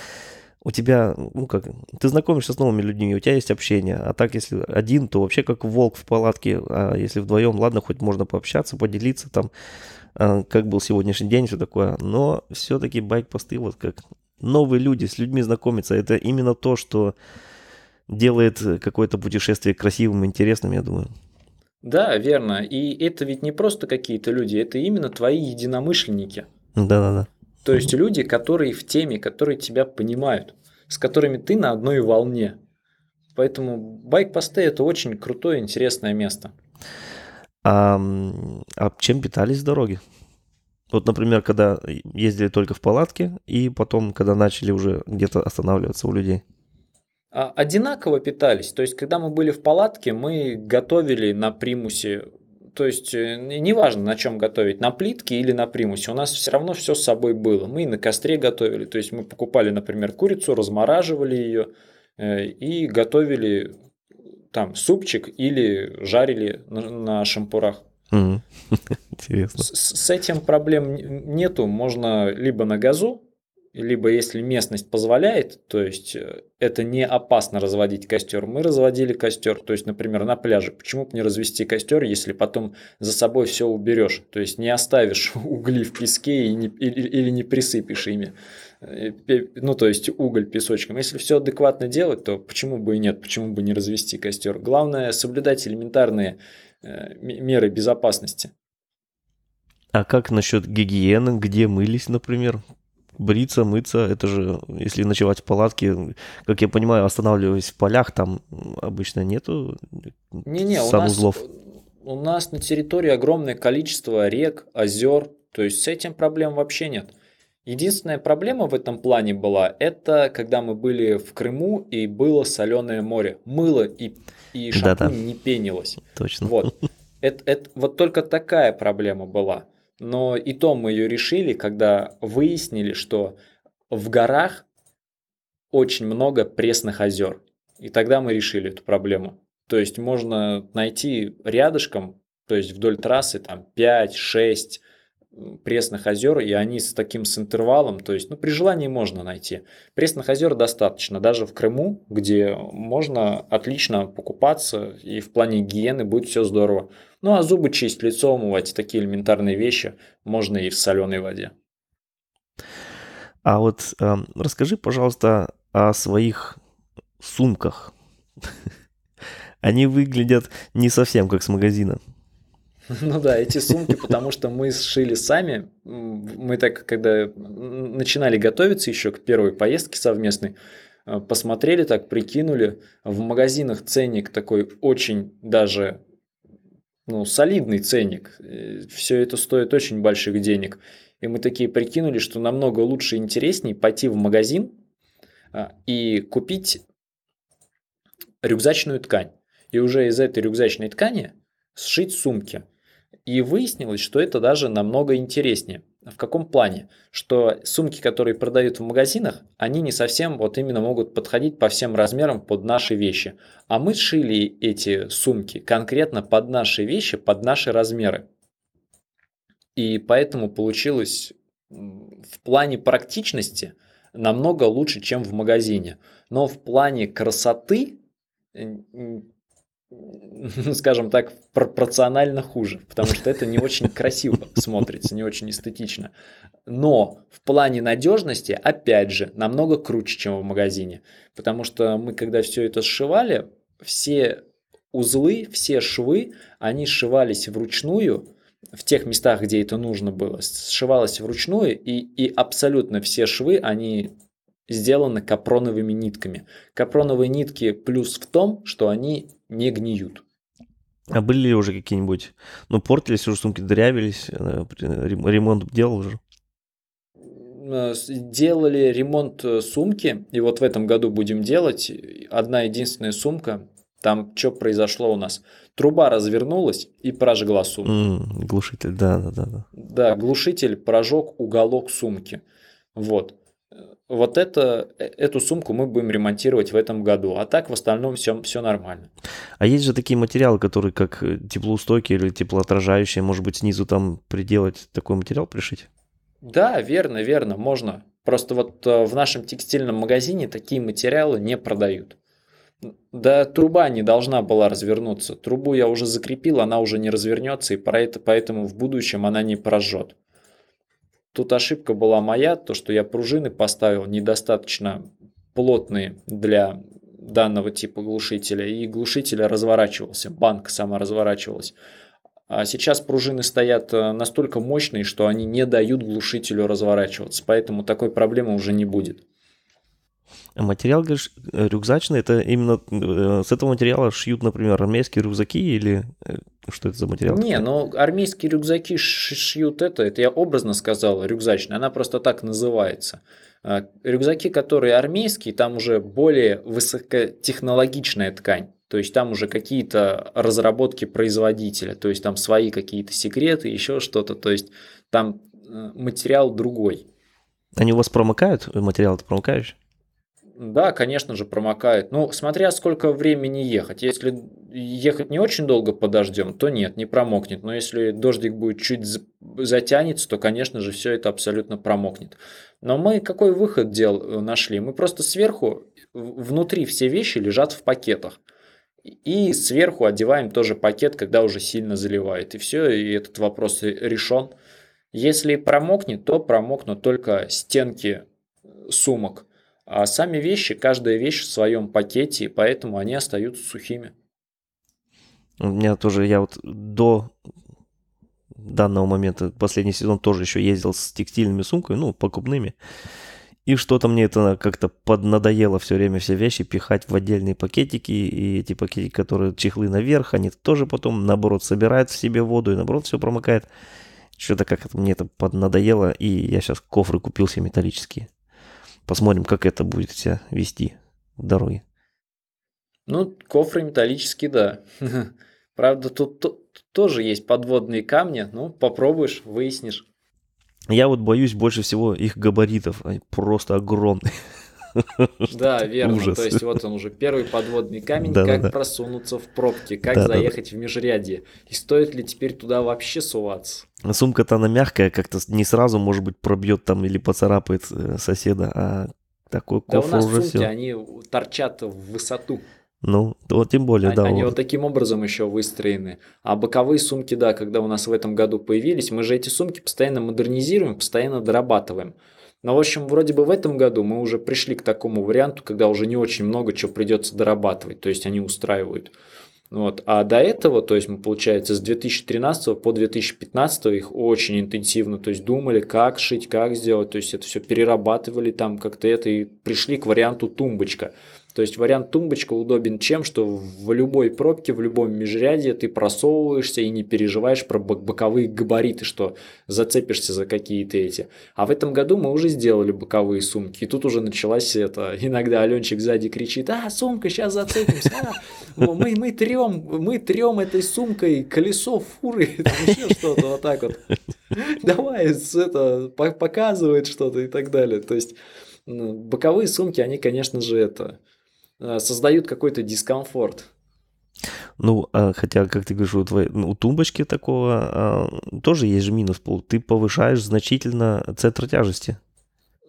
у тебя, ну как, ты знакомишься с новыми людьми, у тебя есть общение, а так если один, то вообще как волк в палатке, а если вдвоем, ладно, хоть можно пообщаться, поделиться там, как был сегодняшний день, все такое. Но все-таки байк-посты, вот как новые люди, с людьми знакомиться. Это именно то, что делает какое-то путешествие красивым, интересным, я думаю. Да, верно. И это ведь не просто какие-то люди, это именно твои единомышленники. Да-да-да. То есть люди, которые в теме, которые тебя понимают, с которыми ты на одной волне. Поэтому байк-посты это очень крутое, интересное место. А, а чем питались дороги? Вот, например, когда ездили только в палатке, и потом, когда начали уже где-то останавливаться у людей. А, одинаково питались. То есть, когда мы были в палатке, мы готовили на примусе. То есть, э, неважно, на чем готовить, на плитке или на примусе, у нас все равно все с собой было. Мы и на костре готовили. То есть, мы покупали, например, курицу, размораживали ее э, и готовили там супчик или жарили на, на шампурах. Интересно. С, с этим проблем нету. Можно либо на газу, либо если местность позволяет, то есть э, это не опасно разводить костер, мы разводили костер, то есть, например, на пляже. Почему бы не развести костер, если потом за собой все уберешь, то есть не оставишь угли в песке и не, или, или не присыпешь ими, ну то есть уголь песочком. Если все адекватно делать, то почему бы и нет, почему бы не развести костер? Главное соблюдать элементарные э, меры безопасности. А как насчет гигиены, где мылись, например? бриться, мыться, это же, если ночевать в палатке, как я понимаю, останавливаясь в полях, там обычно нету не, не, санузлов. У нас, у нас на территории огромное количество рек, озер, то есть с этим проблем вообще нет. Единственная проблема в этом плане была, это когда мы были в Крыму и было соленое море. Мыло и, и шампунь Да-да. не пенилось. Точно. Вот. Это, это, вот только такая проблема была. Но и то мы ее решили, когда выяснили, что в горах очень много пресных озер. И тогда мы решили эту проблему. То есть можно найти рядышком, то есть вдоль трассы там 5-6 пресных озер, и они с таким с интервалом, то есть, ну, при желании можно найти. Пресных озер достаточно, даже в Крыму, где можно отлично покупаться, и в плане гигиены будет все здорово. Ну, а зубы чистить, лицо умывать, такие элементарные вещи можно и в соленой воде. А вот э, расскажи, пожалуйста, о своих сумках. Они выглядят не совсем как с магазина. Ну да, эти сумки, потому что мы сшили сами. Мы так, когда начинали готовиться еще к первой поездке совместной, э, посмотрели так, прикинули. В магазинах ценник такой очень даже ну, солидный ценник. Все это стоит очень больших денег. И мы такие прикинули, что намного лучше и интереснее пойти в магазин а, и купить рюкзачную ткань. И уже из этой рюкзачной ткани сшить сумки. И выяснилось, что это даже намного интереснее. В каком плане? Что сумки, которые продают в магазинах, они не совсем вот именно могут подходить по всем размерам под наши вещи. А мы шили эти сумки конкретно под наши вещи, под наши размеры. И поэтому получилось в плане практичности намного лучше, чем в магазине. Но в плане красоты скажем так, пропорционально хуже, потому что это не очень красиво смотрится, не очень эстетично. Но в плане надежности, опять же, намного круче, чем в магазине, потому что мы, когда все это сшивали, все узлы, все швы, они сшивались вручную, в тех местах, где это нужно было, сшивалось вручную, и, и абсолютно все швы, они сделаны капроновыми нитками. Капроновые нитки плюс в том, что они не гниют. А были ли уже какие-нибудь, ну, портились уже сумки, дырявились, э, ремонт делал уже? Э, делали ремонт э, сумки, и вот в этом году будем делать. Одна единственная сумка, там что произошло у нас? Труба развернулась и прожгла сумку. Mm, глушитель, да, да, да, да. Да, глушитель прожег уголок сумки. Вот вот это, э, эту сумку мы будем ремонтировать в этом году. А так в остальном все, все нормально. А есть же такие материалы, которые как э, теплоустойкие или теплоотражающие, может быть, снизу там приделать такой материал пришить? Да, верно, верно, можно. Просто вот э, в нашем текстильном магазине такие материалы не продают. Да, труба не должна была развернуться. Трубу я уже закрепил, она уже не развернется, и поэтому в будущем она не прожжет. Тут ошибка была моя, то, что я пружины поставил недостаточно плотные для данного типа глушителя, и глушитель разворачивался, банка сама разворачивалась. А сейчас пружины стоят э, настолько мощные, что они не дают глушителю разворачиваться, поэтому такой проблемы уже не будет. Материал, говоришь, рюкзачный, это именно э, с этого материала шьют, например, армейские рюкзаки или э, что это за материал? Не, ну армейские рюкзаки шьют это, это я образно сказал, рюкзачный, она просто так называется. А, рюкзаки, которые армейские, там уже более высокотехнологичная ткань. То есть там уже какие-то разработки производителя, то есть там свои какие-то секреты, еще что-то. То есть там э, материал другой. Они у вас промокают? Материал ты промокаешь? Да, конечно же, промокает. Ну, смотря сколько времени ехать. Если ехать не очень долго под дождем, то нет, не промокнет. Но если дождик будет чуть затянется, то, конечно же, все это абсолютно промокнет. Но мы какой выход дел э, нашли? Мы просто сверху, внутри все вещи лежат в пакетах. И сверху одеваем тоже пакет, когда уже сильно заливает. И все, и этот вопрос решен. Если промокнет, то промокнут только стенки э, сумок. А сами вещи, каждая вещь в своем пакете, и поэтому они остаются сухими. У меня тоже, я вот до данного момента, последний сезон тоже еще ездил с текстильными сумками, ну, покупными. И что-то мне это как-то поднадоело все время все вещи пихать в отдельные пакетики. И эти пакетики, которые чехлы наверх, они тоже потом, наоборот, собирают в себе воду и, наоборот, все промокает. Что-то как-то мне это поднадоело, и я сейчас кофры купил себе металлические. Посмотрим, как это будет себя вести в дороге. Ну, кофры металлические, да. Правда, тут, тут тоже есть подводные камни. Ну, попробуешь, выяснишь. Я вот боюсь больше всего их габаритов. Они просто огромные. Да, верно. Ужас. То есть вот он уже первый подводный камень, да, как да, просунуться в пробки, как да, заехать в межрядье. И стоит ли теперь туда вообще суваться? Сумка-то она мягкая, как-то не сразу, может быть, пробьет там или поцарапает э, соседа, а такой кофр да у нас уже сумки, все. они торчат в высоту. Ну, вот тем более, они, да. Они вот. вот таким образом еще выстроены. А боковые сумки, да, когда у нас в этом году появились, мы же эти сумки постоянно модернизируем, постоянно дорабатываем. Но, в общем, вроде бы в этом году мы уже пришли к такому варианту, когда уже не очень много чего придется дорабатывать, то есть они устраивают. Вот. А до этого, то есть мы, получается, с 2013 по 2015 их очень интенсивно, то есть думали, как шить, как сделать, то есть это все перерабатывали там как-то это и пришли к варианту тумбочка. То есть вариант тумбочка удобен чем, что в любой пробке, в любом межряде ты просовываешься и не переживаешь про боковые габариты, что зацепишься за какие-то эти. А в этом году мы уже сделали боковые сумки. И тут уже началась это. Иногда Аленчик сзади кричит, а, сумка, сейчас зацепимся. А, мы, мы трем, мы трем этой сумкой колесо фуры, еще что-то вот так вот. Давай, это, показывает что-то и так далее. То есть ну, боковые сумки, они, конечно же, это создают какой-то дискомфорт. Ну, а, хотя, как ты говоришь, у, твоей, у тумбочки такого а, тоже есть же минус. Ты повышаешь значительно центр тяжести.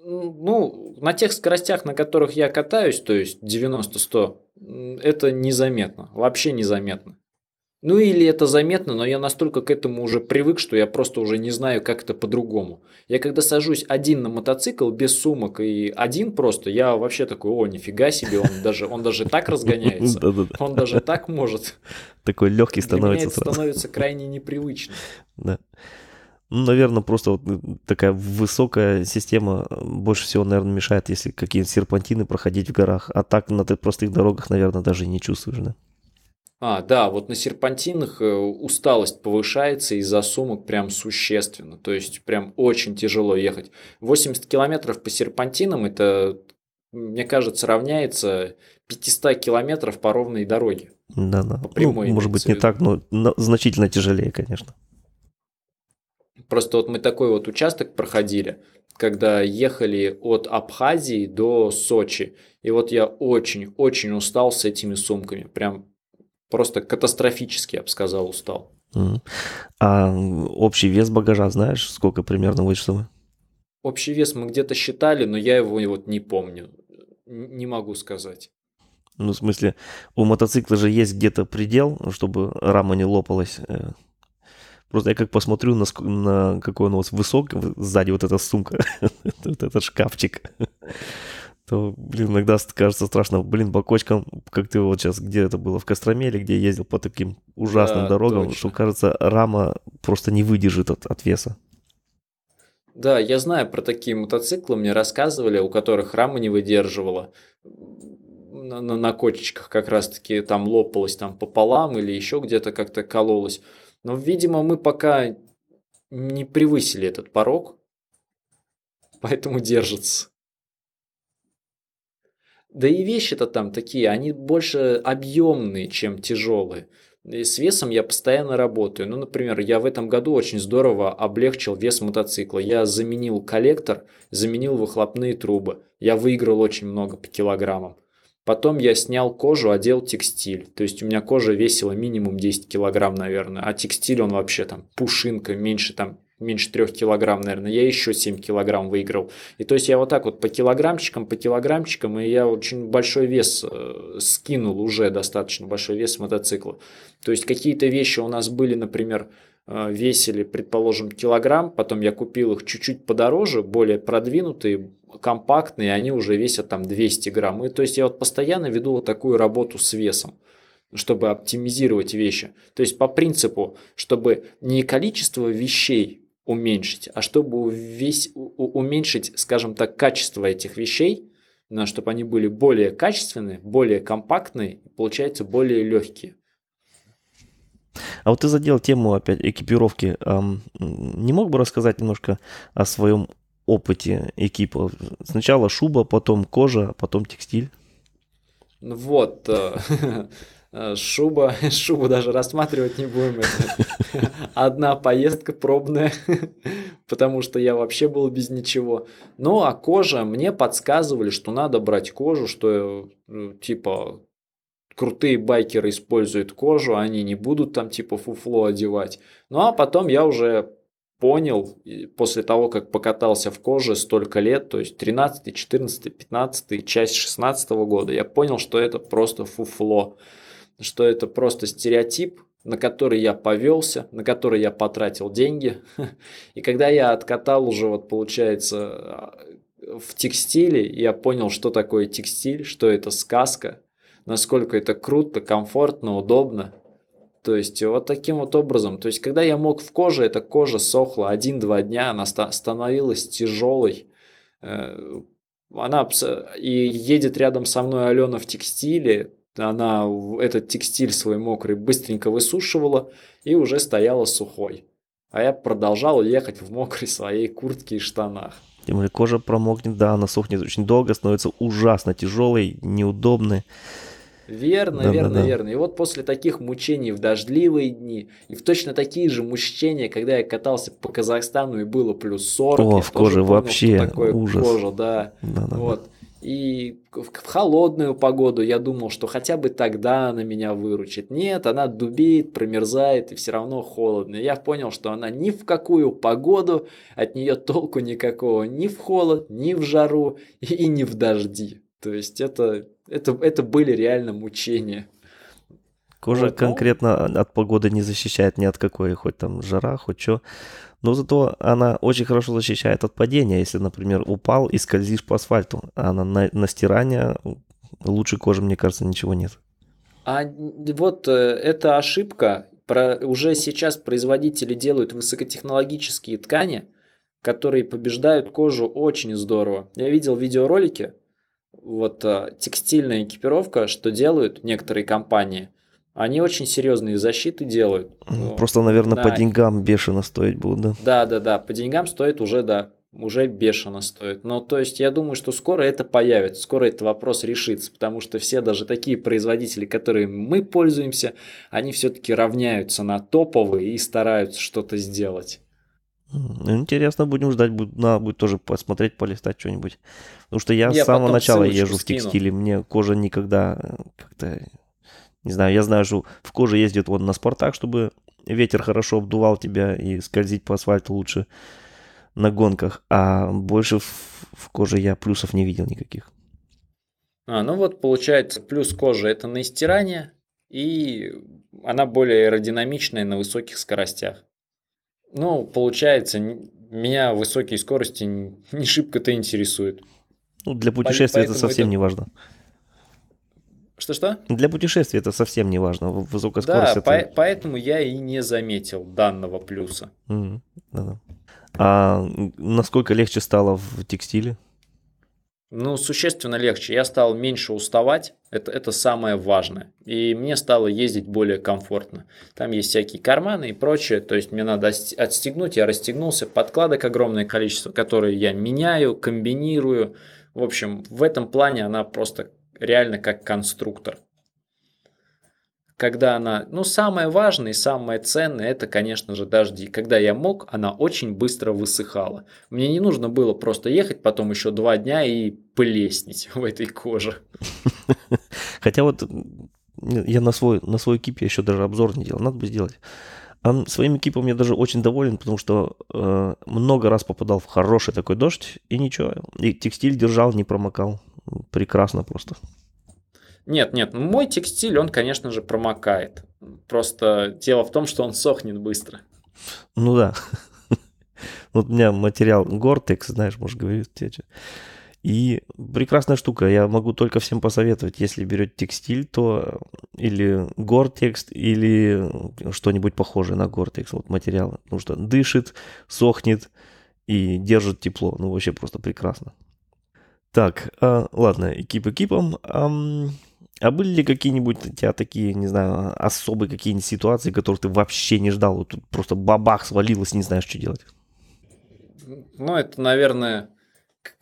Ну, на тех скоростях, на которых я катаюсь, то есть 90-100, это незаметно, вообще незаметно. Ну или это заметно, но я настолько к этому уже привык, что я просто уже не знаю, как это по-другому. Я когда сажусь один на мотоцикл, без сумок и один просто, я вообще такой, о, нифига себе, он даже, он даже так разгоняется, он даже так может. Такой легкий становится. Для меня это становится крайне непривычно. Да. Ну, наверное, просто вот такая высокая система больше всего, наверное, мешает, если какие-то серпантины проходить в горах. А так на простых дорогах, наверное, даже не чувствуешь, да? А, да, вот на серпантинах э, усталость повышается из-за сумок прям существенно. То есть прям очень тяжело ехать. 80 километров по серпантинам это, мне кажется, равняется 500 километров по ровной дороге. Да-да. По прямой. Ну, может быть, не так, но значительно тяжелее, конечно. Просто вот мы такой вот участок проходили, когда ехали от Абхазии до Сочи. И вот я очень-очень устал с этими сумками. Прям Просто катастрофически, я бы сказал, устал. А общий вес багажа знаешь, сколько примерно вышел? Общий вес мы где-то считали, но я его вот не помню. Не могу сказать. Ну, в смысле, у мотоцикла же есть где-то предел, чтобы рама не лопалась. Э, Просто я как посмотрю, на, на какой он у вас высокий, сзади вот эта сумка, вот этот шкафчик, то, блин, иногда кажется страшно. Блин, по кочкам, как ты вот сейчас, где это было, в Костроме или где ездил по таким ужасным да, дорогам, точно. что, кажется, рама просто не выдержит от, от веса. Да, я знаю про такие мотоциклы, мне рассказывали, у которых рама не выдерживала. На, на, на кочечках как раз-таки там лопалось там пополам или еще где-то как-то кололось. Но, видимо, мы пока не превысили этот порог, поэтому держится. Да и вещи-то там такие, они больше объемные, чем тяжелые. И с весом я постоянно работаю. Ну, например, я в этом году очень здорово облегчил вес мотоцикла. Я заменил коллектор, заменил выхлопные трубы. Я выиграл очень много по килограммам. Потом я снял кожу, одел текстиль. То есть у меня кожа весила минимум 10 килограмм, наверное. А текстиль он вообще там пушинка, меньше там меньше трех килограмм, наверное, я еще 7 килограмм выиграл. И то есть я вот так вот по килограммчикам, по килограммчикам, и я очень большой вес э, скинул уже, достаточно большой вес мотоцикла. То есть какие-то вещи у нас были, например, э, весили, предположим, килограмм, потом я купил их чуть-чуть подороже, более продвинутые, компактные, они уже весят там 200 грамм. И то есть я вот постоянно веду вот такую работу с весом чтобы оптимизировать вещи. То есть по принципу, чтобы не количество вещей уменьшить, а чтобы весь, уменьшить, скажем так, качество этих вещей, но чтобы они были более качественные, более компактные, получается более легкие. А вот ты задел тему опять экипировки. Не мог бы рассказать немножко о своем опыте экипа? Сначала шуба, потом кожа, потом текстиль. Ну вот, Э, шуба, шубу даже рассматривать не будем. Это одна поездка пробная, потому что я вообще был без ничего. Ну, а кожа, мне подсказывали, что надо брать кожу, что э, типа крутые байкеры используют кожу, они не будут там типа фуфло одевать. Ну, а потом я уже понял, после того, как покатался в коже столько лет, то есть 13, 14, 15, часть 16 года, я понял, что это просто фуфло что это просто стереотип, на который я повелся, на который я потратил деньги. И когда я откатал уже, вот получается, в текстиле, я понял, что такое текстиль, что это сказка, насколько это круто, комфортно, удобно. То есть вот таким вот образом. То есть когда я мог в коже, эта кожа сохла один-два дня, она становилась тяжелой. Э, она и едет рядом со мной Алена в текстиле, она этот текстиль свой мокрый быстренько высушивала и уже стояла сухой. А я продолжал ехать в мокрой своей куртке и штанах. Тем более кожа промокнет, да, она сохнет очень долго, становится ужасно тяжелой, неудобной. Верно, да, верно, да, да. верно. И вот после таких мучений в дождливые дни, и в точно такие же мучения, когда я катался по Казахстану и было плюс 40, О, в коже понял, вообще такое ужас. кожа, да. да, да вот. Да. И в холодную погоду я думал, что хотя бы тогда она меня выручит. Нет, она дубеет, промерзает и все равно холодно. Я понял, что она ни в какую погоду, от нее толку никакого, ни в холод, ни в жару и ни в дожди. То есть это, это, это были реально мучения. Кожа вот, конкретно ну... от погоды не защищает ни от какой, хоть там жара, хоть что. Но зато она очень хорошо защищает от падения. Если, например, упал и скользишь по асфальту, а на, на, на стирание лучше кожи, мне кажется, ничего нет. А вот э, эта ошибка. Про, уже сейчас производители делают высокотехнологические ткани, которые побеждают кожу очень здорово. Я видел видеоролики, вот э, текстильная экипировка, что делают некоторые компании – они очень серьезные защиты делают. Просто, наверное, да. по деньгам бешено стоить будут, да? Да, да, да. По деньгам стоит уже, да, уже бешено стоит. Но то есть я думаю, что скоро это появится, скоро этот вопрос решится, потому что все даже такие производители, которые мы пользуемся, они все-таки равняются на топовые и стараются что-то сделать. Интересно, будем ждать, надо будет тоже посмотреть, полистать что-нибудь. Потому что я, я с самого начала езжу в текстиле, мне кожа никогда э, как-то не знаю, я знаю, что в коже ездит вот на спортах, чтобы ветер хорошо обдувал тебя и скользить по асфальту лучше на гонках, а больше в, в коже я плюсов не видел никаких. А, ну вот получается, плюс кожи это на истирание, и она более аэродинамичная на высоких скоростях. Ну, получается, меня высокие скорости не шибко-то интересуют. Ну, для путешествия это совсем это... не важно. Что-что? Для путешествия это совсем не важно. Высокая да, скорость по- это... поэтому я и не заметил данного плюса. Mm, да-да. А насколько легче стало в текстиле? Ну, существенно легче. Я стал меньше уставать. Это, это самое важное. И мне стало ездить более комфортно. Там есть всякие карманы и прочее. То есть мне надо отстегнуть. Я расстегнулся. Подкладок огромное количество, которые я меняю, комбинирую. В общем, в этом плане она просто реально как конструктор. Когда она, ну, самое важное и самое ценное, это, конечно же, дожди. Когда я мог, она очень быстро высыхала. Мне не нужно было просто ехать потом еще два дня и плеснить в этой коже. Хотя вот я на свой, на свой кип еще даже обзор не делал, надо бы сделать. А своим экипом я даже очень доволен, потому что э, много раз попадал в хороший такой дождь, и ничего. И текстиль держал, не промокал. Прекрасно просто. Нет, нет, мой текстиль, он, конечно же, промокает. Просто дело в том, что он сохнет быстро. Ну да. Вот у меня материал Gore-Tex, знаешь, может, говорит тебе. И прекрасная штука, я могу только всем посоветовать, если берете текстиль, то или Gore-Tex, или что-нибудь похожее на Gore-Tex, вот материалы, потому что дышит, сохнет и держит тепло, ну вообще просто прекрасно. Так, а, ладно, экип экипом. А, а были ли какие-нибудь у тебя такие, не знаю, особые какие-нибудь ситуации, которые ты вообще не ждал? Вот тут просто бабах свалилось, не знаешь, что делать. Ну, это, наверное,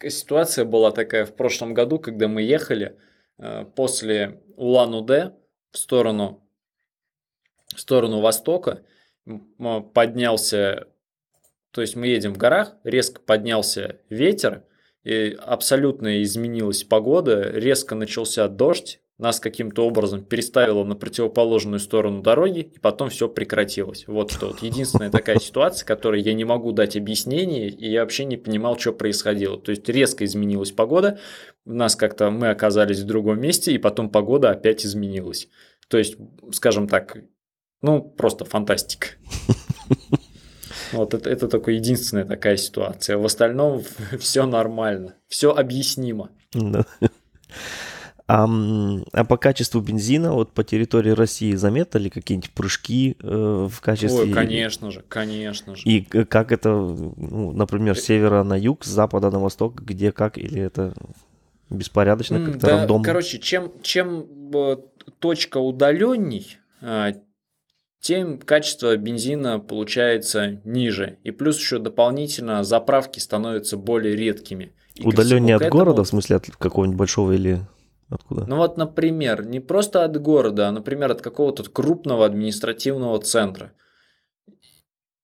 ситуация была такая в прошлом году, когда мы ехали э, после Улан-Удэ в сторону, в сторону востока, поднялся, то есть мы едем в горах, резко поднялся ветер, и абсолютно изменилась погода, резко начался дождь, нас каким-то образом переставило на противоположную сторону дороги, и потом все прекратилось. Вот что. Вот единственная такая ситуация, которой я не могу дать объяснение, и я вообще не понимал, что происходило. То есть резко изменилась погода, нас как-то мы оказались в другом месте, и потом погода опять изменилась. То есть, скажем так, ну, просто фантастика. Вот это, это только единственная такая ситуация. В остальном все нормально, все объяснимо. А, а по качеству бензина, вот по территории России заметно ли какие-нибудь прыжки э, в качестве? Ой, конечно же, конечно же. И как это, ну, например, с севера на юг, с запада на восток, где как, или это беспорядочно, как-то да, рандомно? Короче, чем, чем э, точка удаленней, а, тем качество бензина получается ниже. И плюс еще дополнительно заправки становятся более редкими. И Удаленнее от этому... города, в смысле от какого-нибудь большого или откуда? Ну вот, например, не просто от города, а, например, от какого-то крупного административного центра.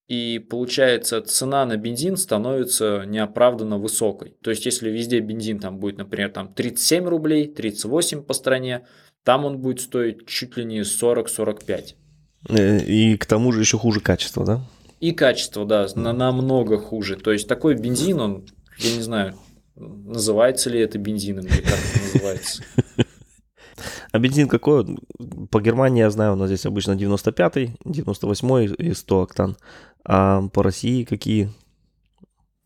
И получается, цена на бензин становится неоправданно высокой. То есть, если везде бензин там будет, например, там 37 рублей, 38 по стране, там он будет стоить чуть ли не 40-45. Э, и к тому же еще хуже качество, да? И качество, да, на намного хуже. То есть такой бензин, он, я не знаю, называется ли это бензином или как это называется. А бензин какой? По Германии я знаю, у нас здесь обычно 95-й, 98-й и 100 октан. А по России какие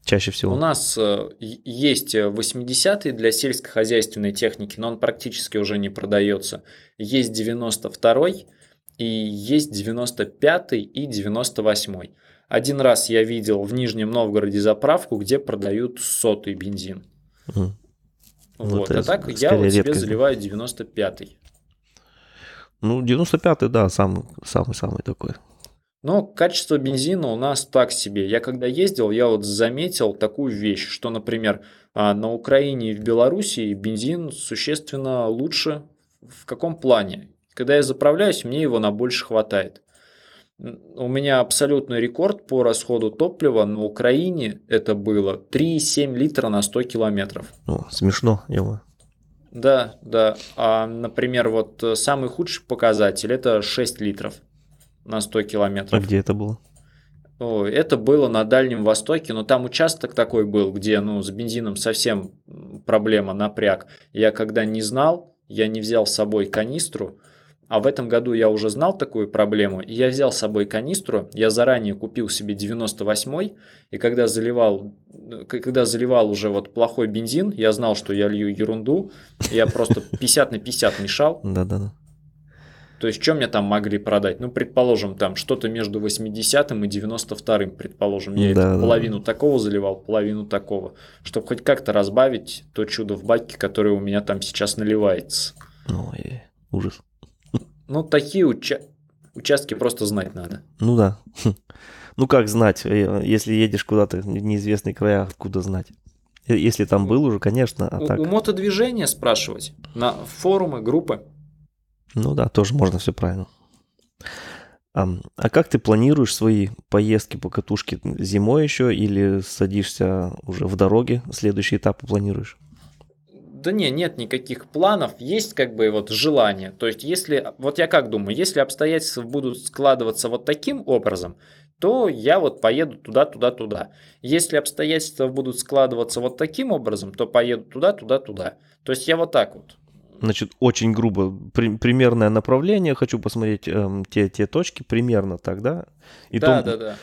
чаще всего? У нас э, есть 80-й для сельскохозяйственной техники, но он практически уже не продается. Есть 92-й, и есть 95 и 98. Один раз я видел в Нижнем Новгороде заправку, где продают сотый бензин. Угу. Вот, вот а так я вот себе редкость. заливаю 95-й. Ну, 95-й, да, самый-самый такой. Но качество бензина у нас так себе. Я когда ездил, я вот заметил такую вещь, что, например, а, на Украине и в Белоруссии бензин существенно лучше. В каком плане? Когда я заправляюсь, мне его на больше хватает. У меня абсолютный рекорд по расходу топлива на Украине это было 3,7 литра на 100 километров. О, смешно, его. Да, да. А, например, вот э, самый худший показатель это 6 литров на 100 километров. А где это было? О, это было на Дальнем Востоке, но там участок такой был, где ну, с бензином совсем проблема, напряг. Я когда не знал, я не взял с собой канистру, а в этом году я уже знал такую проблему, и я взял с собой канистру, я заранее купил себе 98 и когда заливал, когда заливал уже вот плохой бензин, я знал, что я лью ерунду, я просто 50 на 50 мешал. Да-да-да. То есть, что мне там могли продать? Ну, предположим, там что-то между 80 и 92 предположим. Я Да, да. половину такого заливал, половину такого. Чтобы хоть как-то разбавить то чудо в баке, которое у меня там сейчас наливается. Ой, ужас. Ну, такие уча- участки просто знать надо. Ну да. Ну как знать, э, если едешь куда-то в неизвестные края, откуда знать? Э, Если там был уже, конечно, а У, так, у мотодвижения спрашивать на форумы, группы. ну да, тоже можно все правильно. Ам, А как ты планируешь свои поездки по катушке зимой еще или садишься уже в дороге, следующий этап планируешь? Да не, нет никаких планов, есть как бы вот желание. То есть, если, вот я как думаю, если обстоятельства будут складываться вот таким образом, то я вот поеду туда, туда, туда. Если обстоятельства будут складываться вот таким образом, то поеду туда, туда, туда. То есть я вот так вот. Значит, очень грубо, при- примерное направление, хочу посмотреть эм, те, те точки, примерно так, да? И да, то- да, да.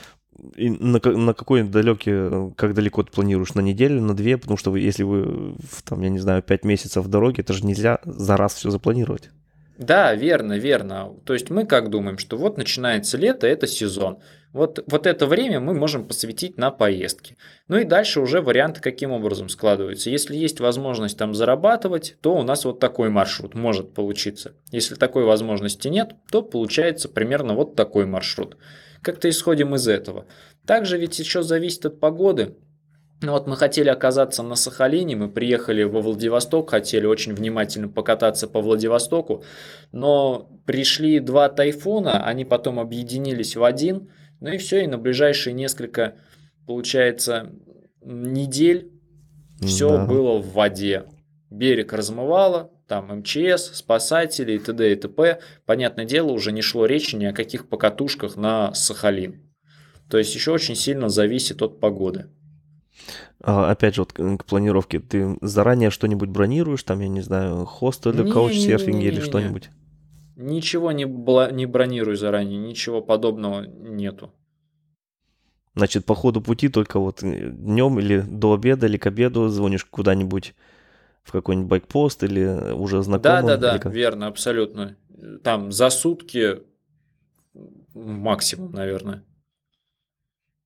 И на, на какой далекий, э, как далеко ты планируешь? На неделю, на две? Потому что вы, если вы, там, я не знаю, пять месяцев в дороге, это же нельзя за раз все запланировать. Да, верно, верно. То есть мы как думаем, что вот начинается лето, это сезон. Вот, вот это время мы можем посвятить на поездки. Ну и дальше уже варианты каким образом складываются. Если есть возможность там зарабатывать, то у нас вот такой маршрут может получиться. Если такой возможности нет, то получается примерно вот такой маршрут. Как-то исходим из этого. Также ведь еще зависит от погоды. Ну вот мы хотели оказаться на Сахалине, мы приехали во Владивосток, хотели очень внимательно покататься по Владивостоку, но пришли два тайфуна, они потом объединились в один, ну и все, и на ближайшие несколько, получается, недель все Да. было в воде. Берег размывало, там МЧС, спасатели и т.д. и т.п. Понятное дело, уже не шло речи ни о каких покатушках на Сахалин. То есть еще очень сильно зависит от погоды. А, опять же, вот к, планировке, ты заранее что-нибудь бронируешь, там, я не знаю, хостел или каучсерфинг или что-нибудь? Ничего не, бла- не бронирую заранее, ничего подобного нету. Значит, по ходу пути только вот днем или до обеда, или к обеду звонишь куда-нибудь в какой-нибудь байкпост или уже Да, знакомым? да, да, как? верно, абсолютно. Там за сутки максимум, наверное.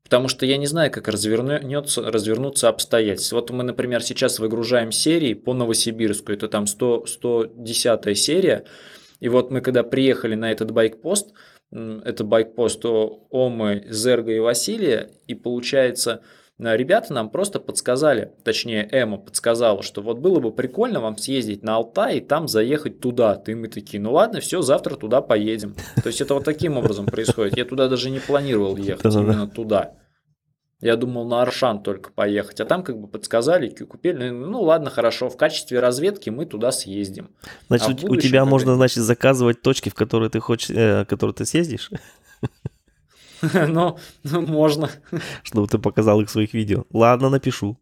Потому что я не знаю, как развернется, развернутся обстоятельства. Вот мы, например, сейчас выгружаем серии по Новосибирску. Это там 100, 110 серия. И вот мы когда приехали на этот байкпост, это байкпост Омы, Зерга и Василия, и получается, ребята нам просто подсказали, точнее Эма подсказала, что вот было бы прикольно вам съездить на Алтай и там заехать туда. И мы такие, ну ладно, все, завтра туда поедем. То есть это вот таким образом происходит. Я туда даже не планировал ехать, именно туда. Я думал на Аршан только поехать, а там как бы подсказали, ку- купили. Ну ладно, хорошо, в качестве разведки мы туда съездим. Значит, А у- тебя можно, значит, заказывать точки, в которые ты хочешь, э, в которые ты съездишь, Но ну, можно. чтобы ты показал их в своих видео. Ладно, напишу.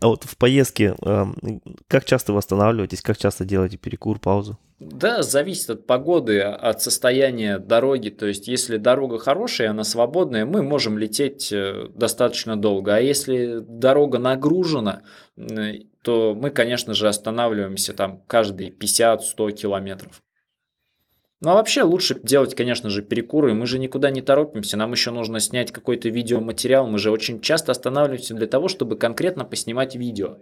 А вот в поездке, эм, как часто вы останавливаетесь, как часто делаете перекур, паузу? Да, зависит от погоды, от состояния дороги. То есть, если дорога хорошая, она свободная, мы можем лететь э, достаточно долго. А если дорога нагружена, то мы, конечно же, останавливаемся там каждые 50-100 километров. Ну а вообще лучше делать, конечно же, перекуры. Мы же никуда не торопимся. Нам еще нужно снять какой-то видеоматериал. Мы же очень часто останавливаемся для того, чтобы конкретно поснимать видео.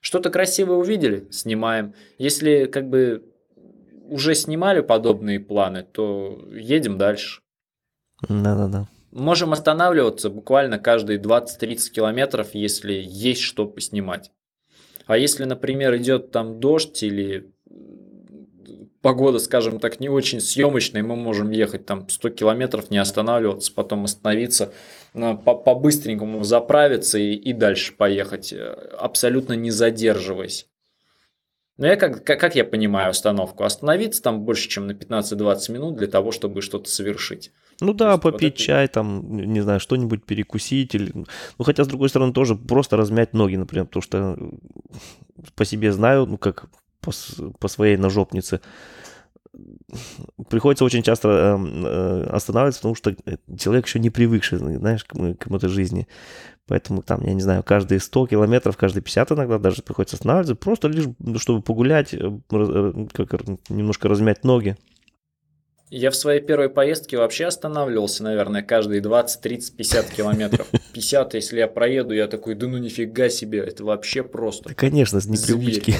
Что-то красивое увидели, снимаем. Если как бы уже снимали подобные планы, то едем дальше. Да-да-да. Можем останавливаться буквально каждые 20-30 километров, если есть что поснимать. А если, например, идет там дождь или погода, скажем так, не очень съемочная, мы можем ехать там 100 километров, не останавливаться, потом остановиться, по-быстренькому заправиться и, и дальше поехать, э, абсолютно не задерживаясь. Но я как, как, как я понимаю остановку? Остановиться там больше, чем на 15-20 минут для того, чтобы что-то совершить. Ну да, есть вот попить это- чай, там, не знаю, что-нибудь перекусить. Или... Ну, хотя, с другой стороны, тоже просто размять ноги, например, потому что э, по себе знаю, ну, как по, по своей ножопнице, приходится очень часто эм, э, останавливаться, потому что человек еще не привыкший, знаешь, к, к этой жизни. Поэтому там, я не знаю, каждые 100 километров, каждые 50 иногда даже приходится останавливаться, просто лишь чтобы погулять, э, э, как, немножко размять ноги. Я в своей первой поездке вообще останавливался, наверное, каждые 20, 30, 50 километров. 50, если я проеду, я такой, да ну нифига себе, это вообще просто. Да, конечно, с непривычки.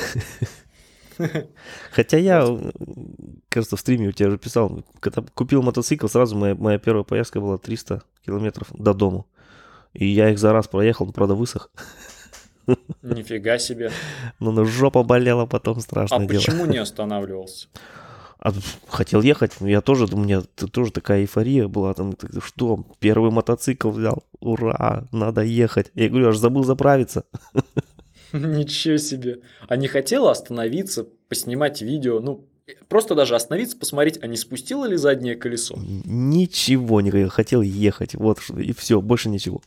Хотя я, кажется, в стриме у тебя уже писал, когда купил мотоцикл, сразу моя, моя первая поездка была 300 километров до дому. И я их за раз проехал, но, правда, высох. Нифига себе. Ну, ну жопа болела потом, страшно а дело. Почему не останавливался? А, хотел ехать, я тоже, у меня тоже такая эйфория была, там, что, первый мотоцикл взял, ура, надо ехать. Я говорю, аж забыл заправиться. Ничего себе. А не хотела остановиться, поснимать видео, ну, просто даже остановиться, посмотреть, а не спустило ли заднее колесо? Ничего не хотел, хотел ехать, вот, и все, больше ничего.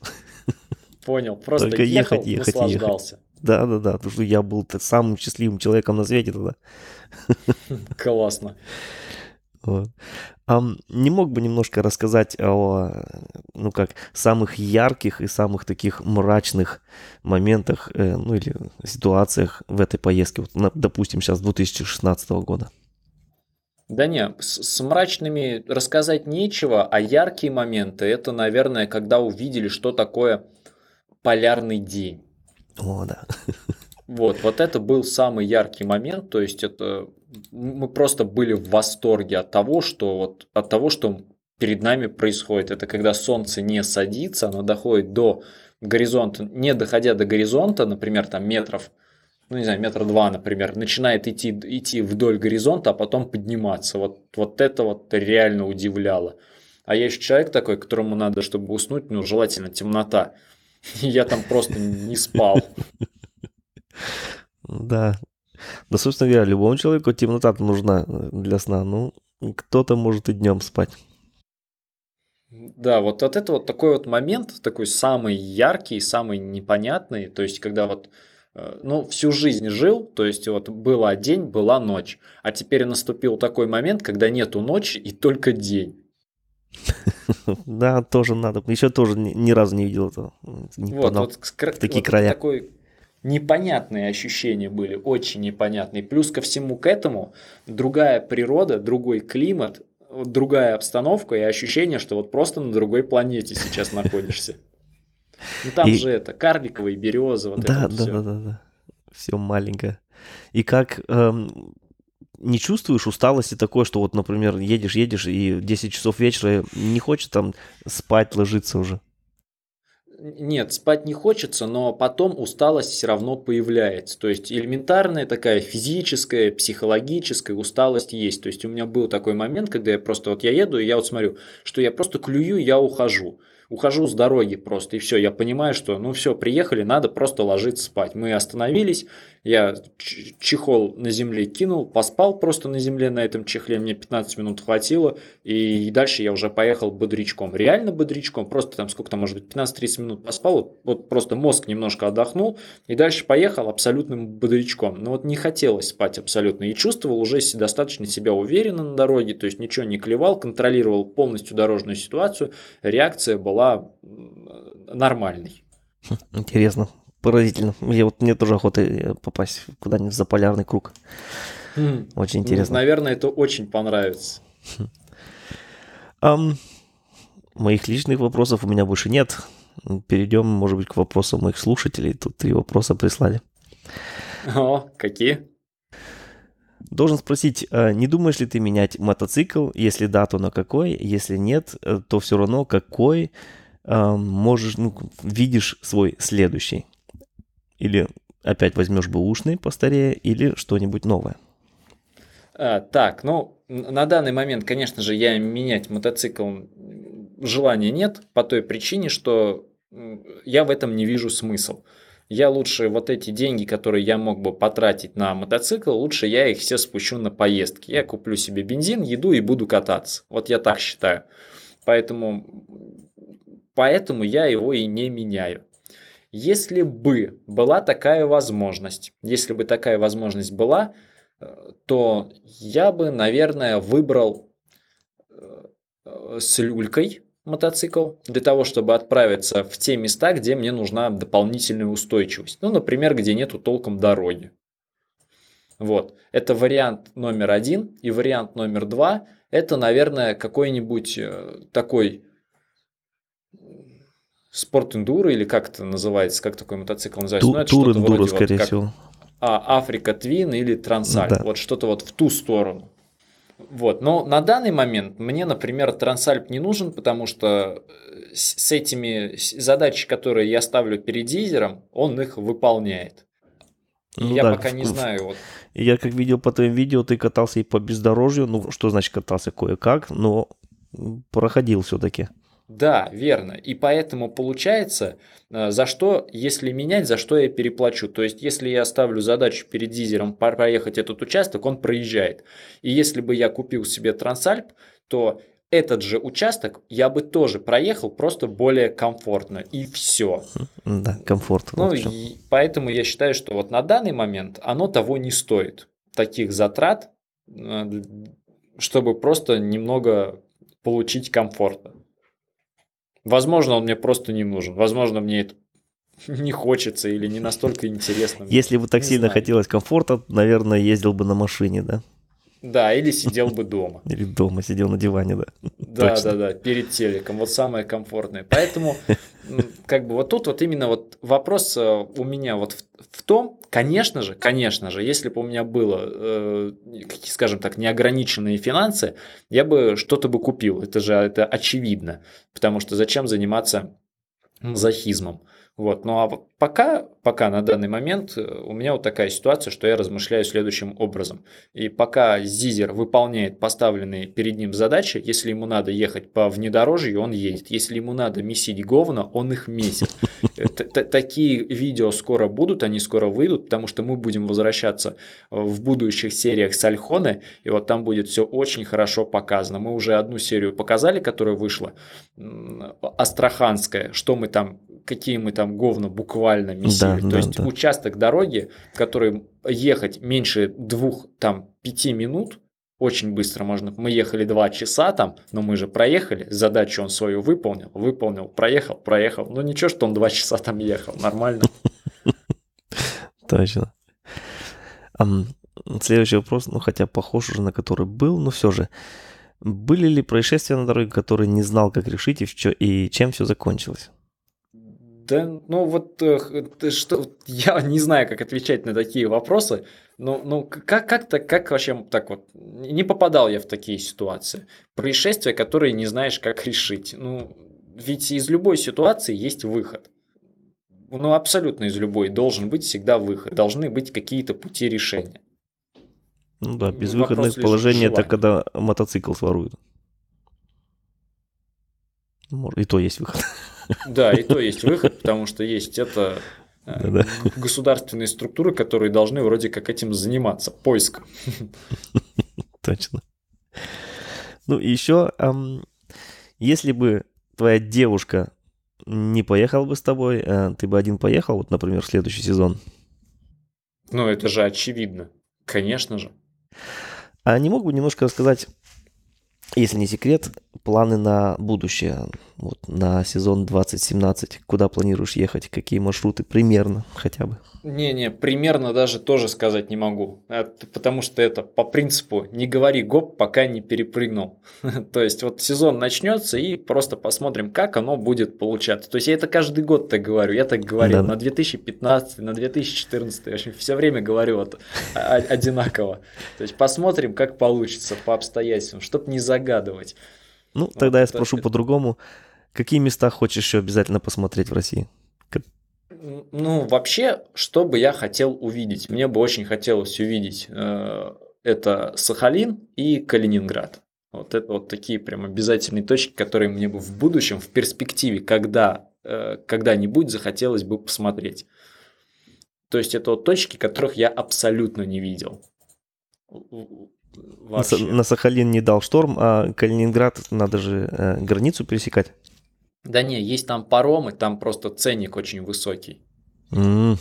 Понял, просто Только ехал, ехать, ехать, наслаждался. Ехать. Да, да, да, потому что я был самым счастливым человеком на свете тогда. Классно. Вот. А не мог бы немножко рассказать о, ну как, самых ярких и самых таких мрачных моментах, э, ну или ситуациях в этой поездке, вот, допустим, сейчас 2016 года? Да не, с, с мрачными рассказать нечего, а яркие моменты это, наверное, когда увидели, что такое полярный день. О, да. Вот, вот это был самый яркий момент, то есть это мы просто были в восторге от того, что вот от того, что перед нами происходит. Это когда солнце не садится, оно доходит до горизонта, не доходя до горизонта, например, там метров, ну не знаю, метр два, например, начинает идти, идти вдоль горизонта, а потом подниматься. Вот, вот это вот реально удивляло. А я еще человек такой, которому надо, чтобы уснуть, ну, желательно темнота. Я там просто не спал. Да. Да, собственно говоря, любому человеку темнота нужна для сна. Ну, кто-то может и днем спать. Да, вот, вот это вот такой вот момент, такой самый яркий, самый непонятный, то есть когда вот э, ну, всю жизнь жил, то есть вот была день, была ночь, а теперь наступил такой момент, когда нету ночи и только день. Да, тоже надо. Еще тоже ни разу не видел этого. вот, вот, такие края. Такой непонятные ощущения были, очень непонятные. Плюс ко всему к этому другая природа, другой климат, другая обстановка и ощущение, что вот просто на другой планете сейчас находишься. Ну там и... же это, карликовые березы, вот да, это да, все. Да, да, да, все маленькое. И как эм, не чувствуешь усталости такой, что вот, например, едешь, едешь, и 10 часов вечера не хочешь там спать, ложиться уже? Нет, спать не хочется, но потом усталость все равно появляется. То есть элементарная такая физическая, психологическая усталость есть. То есть у меня был такой момент, когда я просто вот я еду, и я вот смотрю, что я просто клюю, я ухожу ухожу с дороги просто, и все, я понимаю, что ну все, приехали, надо просто ложиться спать. Мы остановились, я чехол на земле кинул, поспал просто на земле на этом чехле, мне 15 минут хватило, и дальше я уже поехал бодрячком. Реально бодрячком, просто там сколько там, может быть, 15-30 минут поспал, вот, вот просто мозг немножко отдохнул, и дальше поехал абсолютным бодрячком. Но вот не хотелось спать абсолютно, и чувствовал уже достаточно себя уверенно на дороге, то есть ничего не клевал, контролировал полностью дорожную ситуацию, реакция была нормальной. Интересно. Поразительно. Я вот мне тоже охота э, попасть куда-нибудь в заполярный круг. Mm. Очень интересно. Ну, наверное, это очень понравится. Um, моих личных вопросов у меня больше нет. Перейдем, может быть, к вопросам моих слушателей. Тут три вопроса прислали. О, какие? Должен спросить, а не думаешь ли ты менять мотоцикл? Если да, то на какой? Если нет, э, то все равно какой можешь, ну, видишь свой следующий? Или опять возьмешь бэушный постарее, или что-нибудь новое? А, так, ну, на данный момент, конечно же, я менять мотоцикл желания нет, по той причине, что я в этом не вижу смысл. Я лучше вот эти деньги, которые я мог бы потратить на мотоцикл, лучше я их все спущу на поездки. Я куплю себе бензин, еду и буду кататься. Вот я так считаю. Поэтому, поэтому я его и не меняю. Если бы была такая возможность, если бы такая возможность была, то я бы, наверное, выбрал с люлькой мотоцикл для того, чтобы отправиться в те места, где мне нужна дополнительная устойчивость. Ну, например, где нету толком дороги. Вот. Это вариант номер один. И вариант номер два – это, наверное, какой-нибудь э, такой спорт-эндуро или как это называется, как такой мотоцикл называется? Ту, ну, это тур-эндуро, скорее вот, всего. А, Африка Твин или Трансальп. Да. Вот что-то вот в ту сторону. Вот. Но на данный момент мне, например, Трансальп не нужен, потому что э, с этими задачами, которые я ставлю перед дизером, он их выполняет. И Ну я да, пока в- не знаю, вот, Я как видел по твоим видео, ты катался и по бездорожью. Ну, что значит катался кое-как, но проходил все-таки. Да, верно. И поэтому получается, э, за что, если менять, за что я переплачу. То есть, если я ставлю задачу перед дизером проехать этот участок, он проезжает. И если бы я купил себе Трансальп, то этот же участок я бы тоже проехал, просто более комфортно. И все. Да, комфорт. Ну, и поэтому я считаю, что вот на данный момент оно того не стоит. Таких затрат, э, чтобы просто немного получить комфорта. Возможно, он мне просто не нужен. Возможно, мне это не хочется или не настолько интересно. Если бы так Не сильно знаю. хотелось комфорта, наверное, ездил бы на машине, да? Да, или сидел бы дома. Или дома сидел на диване, да. Да, Точно. да, да, перед телеком. Вот самое комфортное. Поэтому, как бы вот тут вот именно вот вопрос э, у меня вот в, в том, конечно же, конечно же, если бы у меня было, э, скажем так, неограниченные финансы, я бы что-то бы купил. Это же это очевидно. Потому что зачем заниматься мазохизмом? Вот. Ну а пока, пока на данный момент э, у меня вот такая ситуация, что я размышляю следующим образом. И пока Зизер выполняет поставленные перед ним задачи, если ему надо ехать по внедорожью, он едет. Если ему надо месить говна, он их месит. Э, Такие видео скоро будут, они скоро выйдут, потому что мы будем возвращаться э, в будущих сериях с Альхоны, и вот там будет все очень хорошо показано. Мы уже одну серию показали, которая вышла, Астраханская, что мы там, какие мы там говна буквально месили. Да, То да, есть да. участок дороги, который ехать меньше двух, там, пяти минут, очень быстро можно. Мы ехали два часа там, но мы же проехали, задачу он свою выполнил, выполнил, проехал, проехал. Ну ничего, что он два часа там ехал, нормально. Точно. Следующий вопрос, ну хотя похож уже на который был, но все же. Были ли происшествия на дороге, которые не знал, как решить и, в чё- и чем все закончилось? Да, ну вот э, что, я не знаю, как отвечать на такие вопросы. Ну, ну как, как-то, как вообще так вот, не попадал я в такие ситуации. Происшествия, которые не знаешь, как решить. Ну, ведь из любой ситуации есть выход. Ну, абсолютно из любой должен быть всегда выход. Должны быть какие-то пути решения. Ну да, Вопрос безвыходное положение это когда мотоцикл своруют. И то есть выход. Да, и то есть выход, потому что есть это э, Да-да. государственные структуры, которые должны вроде как этим заниматься, поиском. Точно. Ну и еще, если бы твоя девушка не поехала бы с тобой, а ты бы один поехал, вот, например, в следующий сезон, Ну, это же очевидно. Конечно же. А не мог бы немножко рассказать, если не секрет, планы на будущее, вот на сезон 2017, куда планируешь ехать, какие маршруты примерно хотя бы? Не-не, примерно даже тоже сказать не могу. Это потому что это по принципу не говори гоп, пока не перепрыгнул. То есть вот сезон начнется и просто посмотрим, как оно будет получаться. То есть я это каждый год так говорю. Я так говорил на 2015, на 2014. Вообще все время говорю вот одинаково. То есть посмотрим, как получится по обстоятельствам, чтобы не загадывать. Ну, тогда я спрошу по-другому. Какие места хочешь еще обязательно посмотреть в России? Ну, вообще, что бы я хотел увидеть? Мне бы очень хотелось увидеть э, это Сахалин и Калининград. Вот это вот такие прям обязательные точки, которые мне бы в будущем, в перспективе, когда, э, когда-нибудь захотелось бы посмотреть. То есть это вот точки, которых я абсолютно не видел. Вообще. на Сахалин не дал шторм, а Калининград надо же э, границу пересекать. Да не, есть там паромы, там просто ценник очень высокий. М,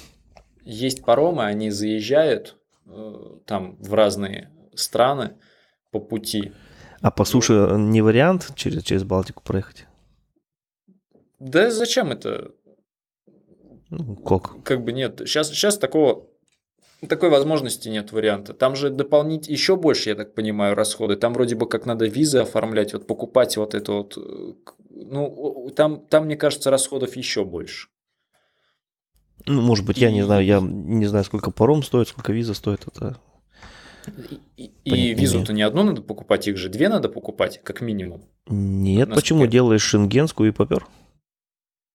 Есть паромы, они заезжают, э, там в разные страны по пути. А по суше не вариант через, через Балтику проехать? Да зачем это? Ну, как? Как бы нет. Сейчас, сейчас такого такой возможности нет варианта. Там же дополнить еще больше, я так понимаю, расходы. Там вроде бы как надо визы оформлять, вот покупать вот это вот. Ну, там, там мне кажется, расходов еще больше. Ну, может быть, я не знаю, я не знаю, сколько паром стоит, сколько виза стоит. Это... И, и- визу-то не одну надо покупать, их же две надо покупать, как минимум. Нет, Насколько почему делаешь шенгенскую и попер?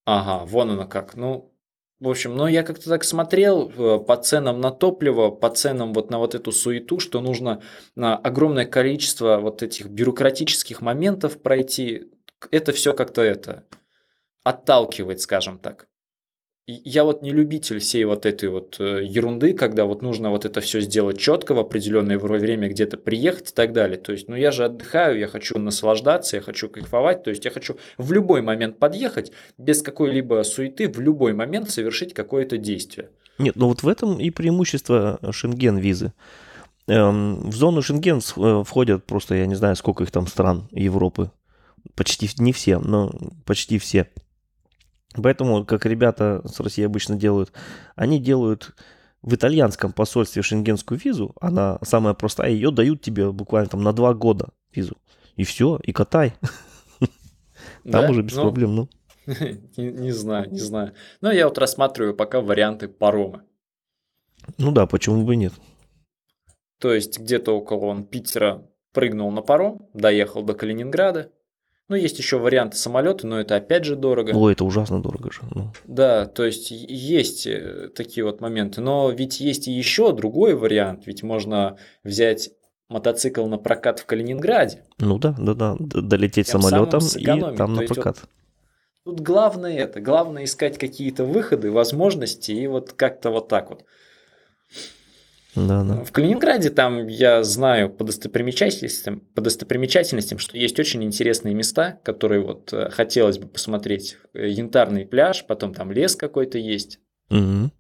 Ага, вон оно как. Ну, в общем, ну я как-то так смотрел э, по ценам на топливо, по ценам вот на вот эту суету, что нужно на огромное количество вот этих бюрократических моментов пройти. Это все как-то это отталкивает, скажем так. Я вот не любитель всей вот этой вот э, ерунды, когда вот нужно вот это все сделать четко в определенное время где-то приехать и так далее. То есть, ну я же отдыхаю, я хочу наслаждаться, я хочу кайфовать, то есть я хочу в любой момент подъехать, без какой-либо суеты, в любой момент совершить какое-то действие. Нет, ну вот в этом и преимущество Шенген-визы. Эм, в зону Шенген э, входят просто, я не знаю, сколько их там стран Европы. Почти не все, но почти все. Поэтому, как ребята с России обычно делают, они делают в итальянском посольстве шенгенскую визу, она самая простая, ее дают тебе буквально там на два года визу. И все, и катай. Там Да? уже без Ну, проблем, ну. Не, не знаю, не знаю. Но я вот рассматриваю пока варианты парома. Ну да, почему бы и нет. То есть где-то около он Питера прыгнул на паром, доехал до Калининграда. Ну, есть еще варианты самолета, но это опять же дорого. Ой, это ужасно дорого же. ну. Да, то есть есть э, такие вот моменты. Но ведь есть и еще другой вариант. Ведь можно взять мотоцикл на прокат в Калининграде. Ну да, да, да, долететь Тем самолетом и там То на есть вот прокат. Тут главное это, главное искать какие-то выходы, возможности и вот как-то вот так вот. Да, да. В Калининграде там я знаю по достопримечательностям, по достопримечательностям, что есть очень интересные места, которые вот э, хотелось бы посмотреть. Э, Янтарный пляж, потом там лес какой-то есть. Мгм.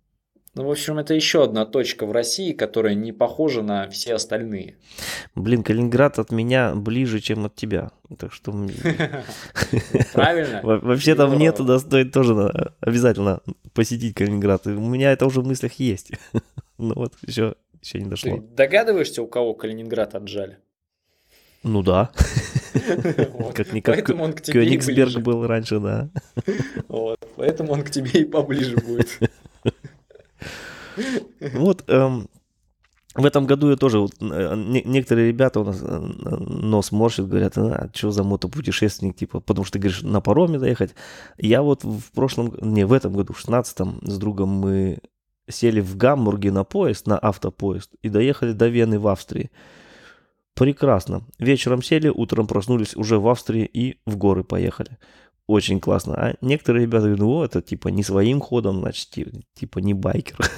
Ну, в общем, это еще одна точка в России, которая не похожа на все остальные. Блин, Калининград от меня ближе, чем от тебя. Так что Правильно? во- вообще-то мне Здорово. туда стоит тоже на- обязательно посетить Калининград. У меня это уже в мыслях есть. Ну вот, еще, еще не Ты дошло. догадываешься, у кого Калининград отжали? Ну да, как-никак Кёнигсберг был раньше, да. Вот. Поэтому он к тебе и поближе будет. Вот эм, в этом году я тоже, вот, э, не- некоторые ребята у нас э, нос морщат, говорят, а, что за мотопутешественник, типа, потому что ты говоришь, на пароме доехать. Я вот в прошлом, не, в этом году, в 16 с другом мы сели в Гамбурге на поезд, на автопоезд, и доехали до Вены в Австрии. Прекрасно. Вечером сели, утром проснулись уже в Австрии и в горы поехали. Очень классно. А некоторые ребята говорят, ну, это типа не своим ходом, значит, ти- типа не байкер.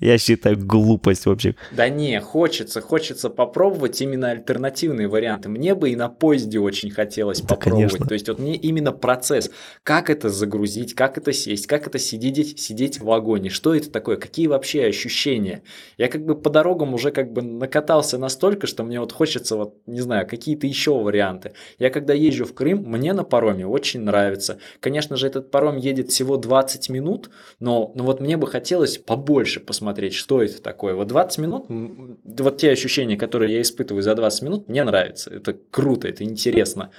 Я считаю глупость вообще. Да не, хочется, хочется попробовать именно альтернативные варианты. Мне бы и на поезде очень хотелось Да, попробовать. конечно. То есть вот мне именно процесс, как это загрузить, как это сесть, как это сидеть, сидеть в вагоне, что это такое, какие вообще ощущения. Я как бы по дорогам уже как бы накатался настолько, что мне вот хочется вот, не знаю, какие-то еще варианты. Я когда езжу в Крым, мне на пароме очень нравится. Конечно же, этот паром едет всего 20 минут, но, но вот мне бы хотелось побольше посмотреть, что это такое. Вот 20 минут, вот те ощущения, которые я испытываю за 20 минут, мне нравится. Это круто, это интересно.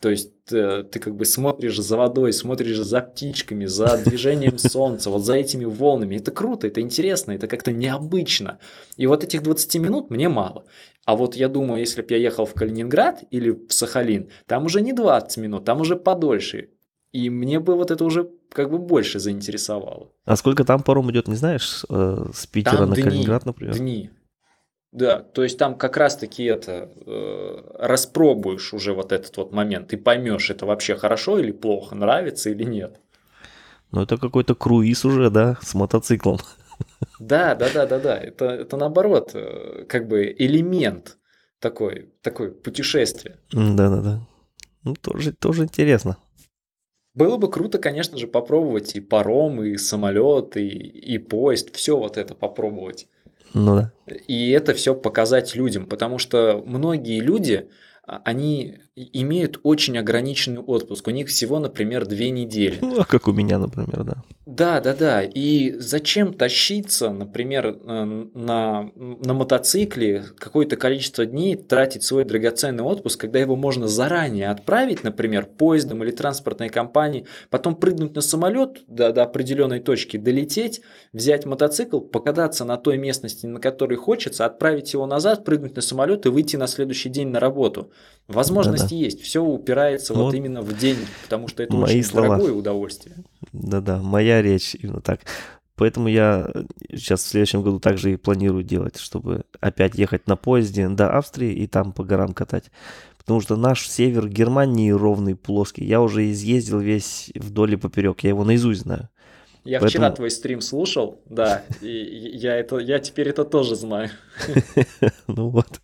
То есть э, ты как бы смотришь за водой, смотришь за птичками, за движением солнца, вот за этими волнами. Это круто, это интересно, это как-то необычно. И вот этих 20 минут мне мало. А вот я думаю, если бы я ехал в Калининград или в Сахалин, там уже не 20 минут, там уже подольше. И мне бы вот это уже как бы больше заинтересовало. А сколько там паром идет, не знаешь, с, э, с Питера Там на дни, Калининград, например? Дни. Да, то есть там как раз-таки это э, распробуешь уже вот этот вот момент, ты поймешь, это вообще хорошо или плохо, нравится или нет. Ну, это какой-то круиз уже, да, с мотоциклом. Да, да, да, да, да. Это, это наоборот, э, как бы элемент такой, такой путешествия. Да-да-да. Ну, тоже, тоже интересно. Было бы круто, конечно же, попробовать и паром, и самолет, и, и поезд, все вот это попробовать. Ну да. И это все показать людям, потому что многие люди, а, они имеют очень ограниченный отпуск. У них всего, например, две недели. Ну, а как у меня, например, да. Да, да, да. И зачем тащиться, например, э, на, на мотоцикле какое-то количество дней, тратить свой драгоценный отпуск, когда его можно заранее отправить, например, поездом или транспортной компанией, потом прыгнуть на самолет до, до определенной точки, долететь, взять мотоцикл, покататься на той местности, на которой хочется, отправить его назад, прыгнуть на самолет и выйти на следующий день на работу. Возможности Да-да. есть. Все упирается вот, вот именно в деньги, потому что это мои очень слова. дорогое удовольствие. Да-да, моя речь именно так. Поэтому я сейчас в следующем году также и планирую делать, чтобы опять ехать на поезде до Австрии и там по горам катать. Потому что наш север Германии ровный, плоский. Я уже изъездил весь вдоль и поперек. Я его наизусть знаю. Я Поэтому... вчера твой стрим слушал, да, и я, это, я теперь это тоже знаю. Ну вот.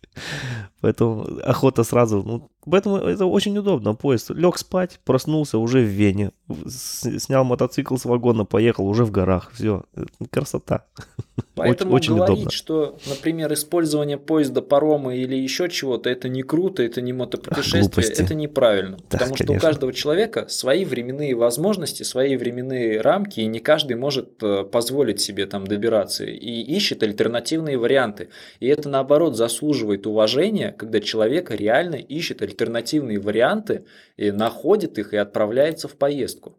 Поэтому охота сразу. Ну, поэтому это очень удобно. Поезд лег спать, проснулся уже в Вене. Снял мотоцикл с вагона, поехал уже в горах. Все. Красота. Поэтому очень, говорить, удобно. что, например, использование поезда, парома или еще чего-то, это не круто, это не мотопутешествие, Ах, это неправильно. Да, потому конечно. что у каждого человека свои временные возможности, свои временные рамки, и не каждый может э, позволить себе там добираться. И ищет альтернативные варианты. И это, наоборот, заслуживает уважения, когда человек реально ищет альтернативные варианты, и находит их и отправляется в поездку.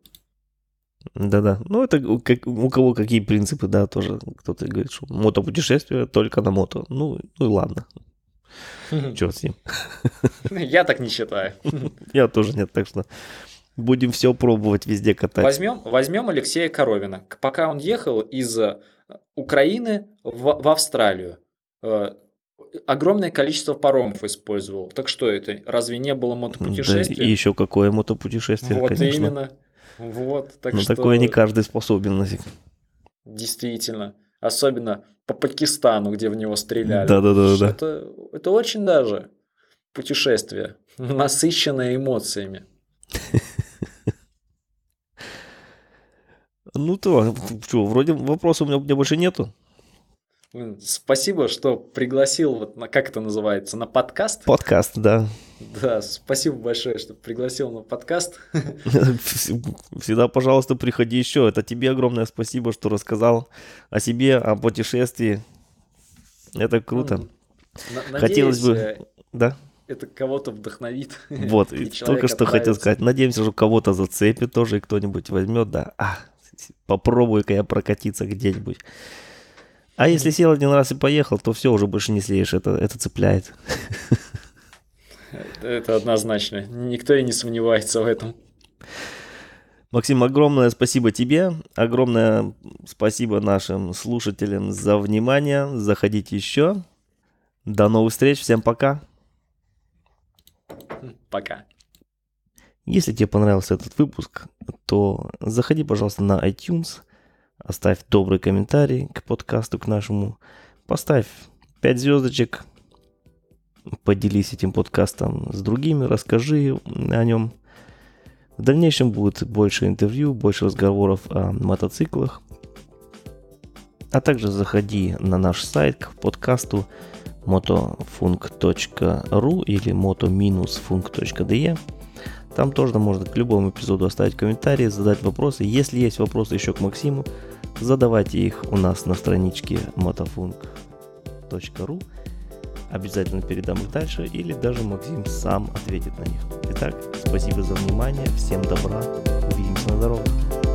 Да-да. Ну, это как, у кого какие принципы, да, тоже кто-то говорит, что мотопутешествие только на мото. Ну, ну и ладно. Черт с ним. Я так не считаю. Я тоже нет, так что будем все пробовать везде катать. Возьмем, возьмем Алексея Коровина. Пока он ехал из э, Украины в, в Австралию, огромное количество паромов использовал. Так что это? Разве не было мотопутешествия? Да, и еще какое мотопутешествие, вот конечно. именно. Вот, так Но что... такое не каждый способен. Действительно. Особенно по Пакистану, где в него стреляли. Да-да-да. да. Это, это очень даже путешествие, насыщенное эмоциями. Ну то, что, вроде вопросов у меня больше нету. Спасибо, что пригласил, вот на, как это называется, на подкаст. Подкаст, да. Да, спасибо большое, что пригласил на подкаст. Всегда, пожалуйста, приходи еще. Это тебе огромное спасибо, что рассказал о себе, о путешествии. Это круто. Надеюсь, Хотелось бы, да? Это кого-то вдохновит. Вот, и только что хотел сказать. Надеемся, что кого-то зацепит тоже, и кто-нибудь возьмет, да. А, попробую-ка я прокатиться где-нибудь. А если сел один раз и поехал, то все, уже больше не слеешь, это, это цепляет. Это однозначно. Никто и не сомневается в этом. Максим, огромное спасибо тебе, огромное спасибо нашим слушателям за внимание. Заходите еще. До новых встреч, всем пока. Пока. Если тебе понравился этот выпуск, то заходи, пожалуйста, на iTunes – Оставь добрый комментарий к подкасту, к нашему. Поставь 5 звездочек. Поделись этим подкастом с другими, расскажи о нем. В дальнейшем будет больше интервью, больше разговоров о мотоциклах. А также заходи на наш сайт к подкасту motofunk.ru или moto-funk.de. Там тоже можно к любому эпизоду оставить комментарии, задать вопросы. Если есть вопросы еще к Максиму, задавайте их у нас на страничке motofunk.ru. Обязательно передам их дальше или даже Максим сам ответит на них. Итак, спасибо за внимание, всем добра, увидимся на дорогах.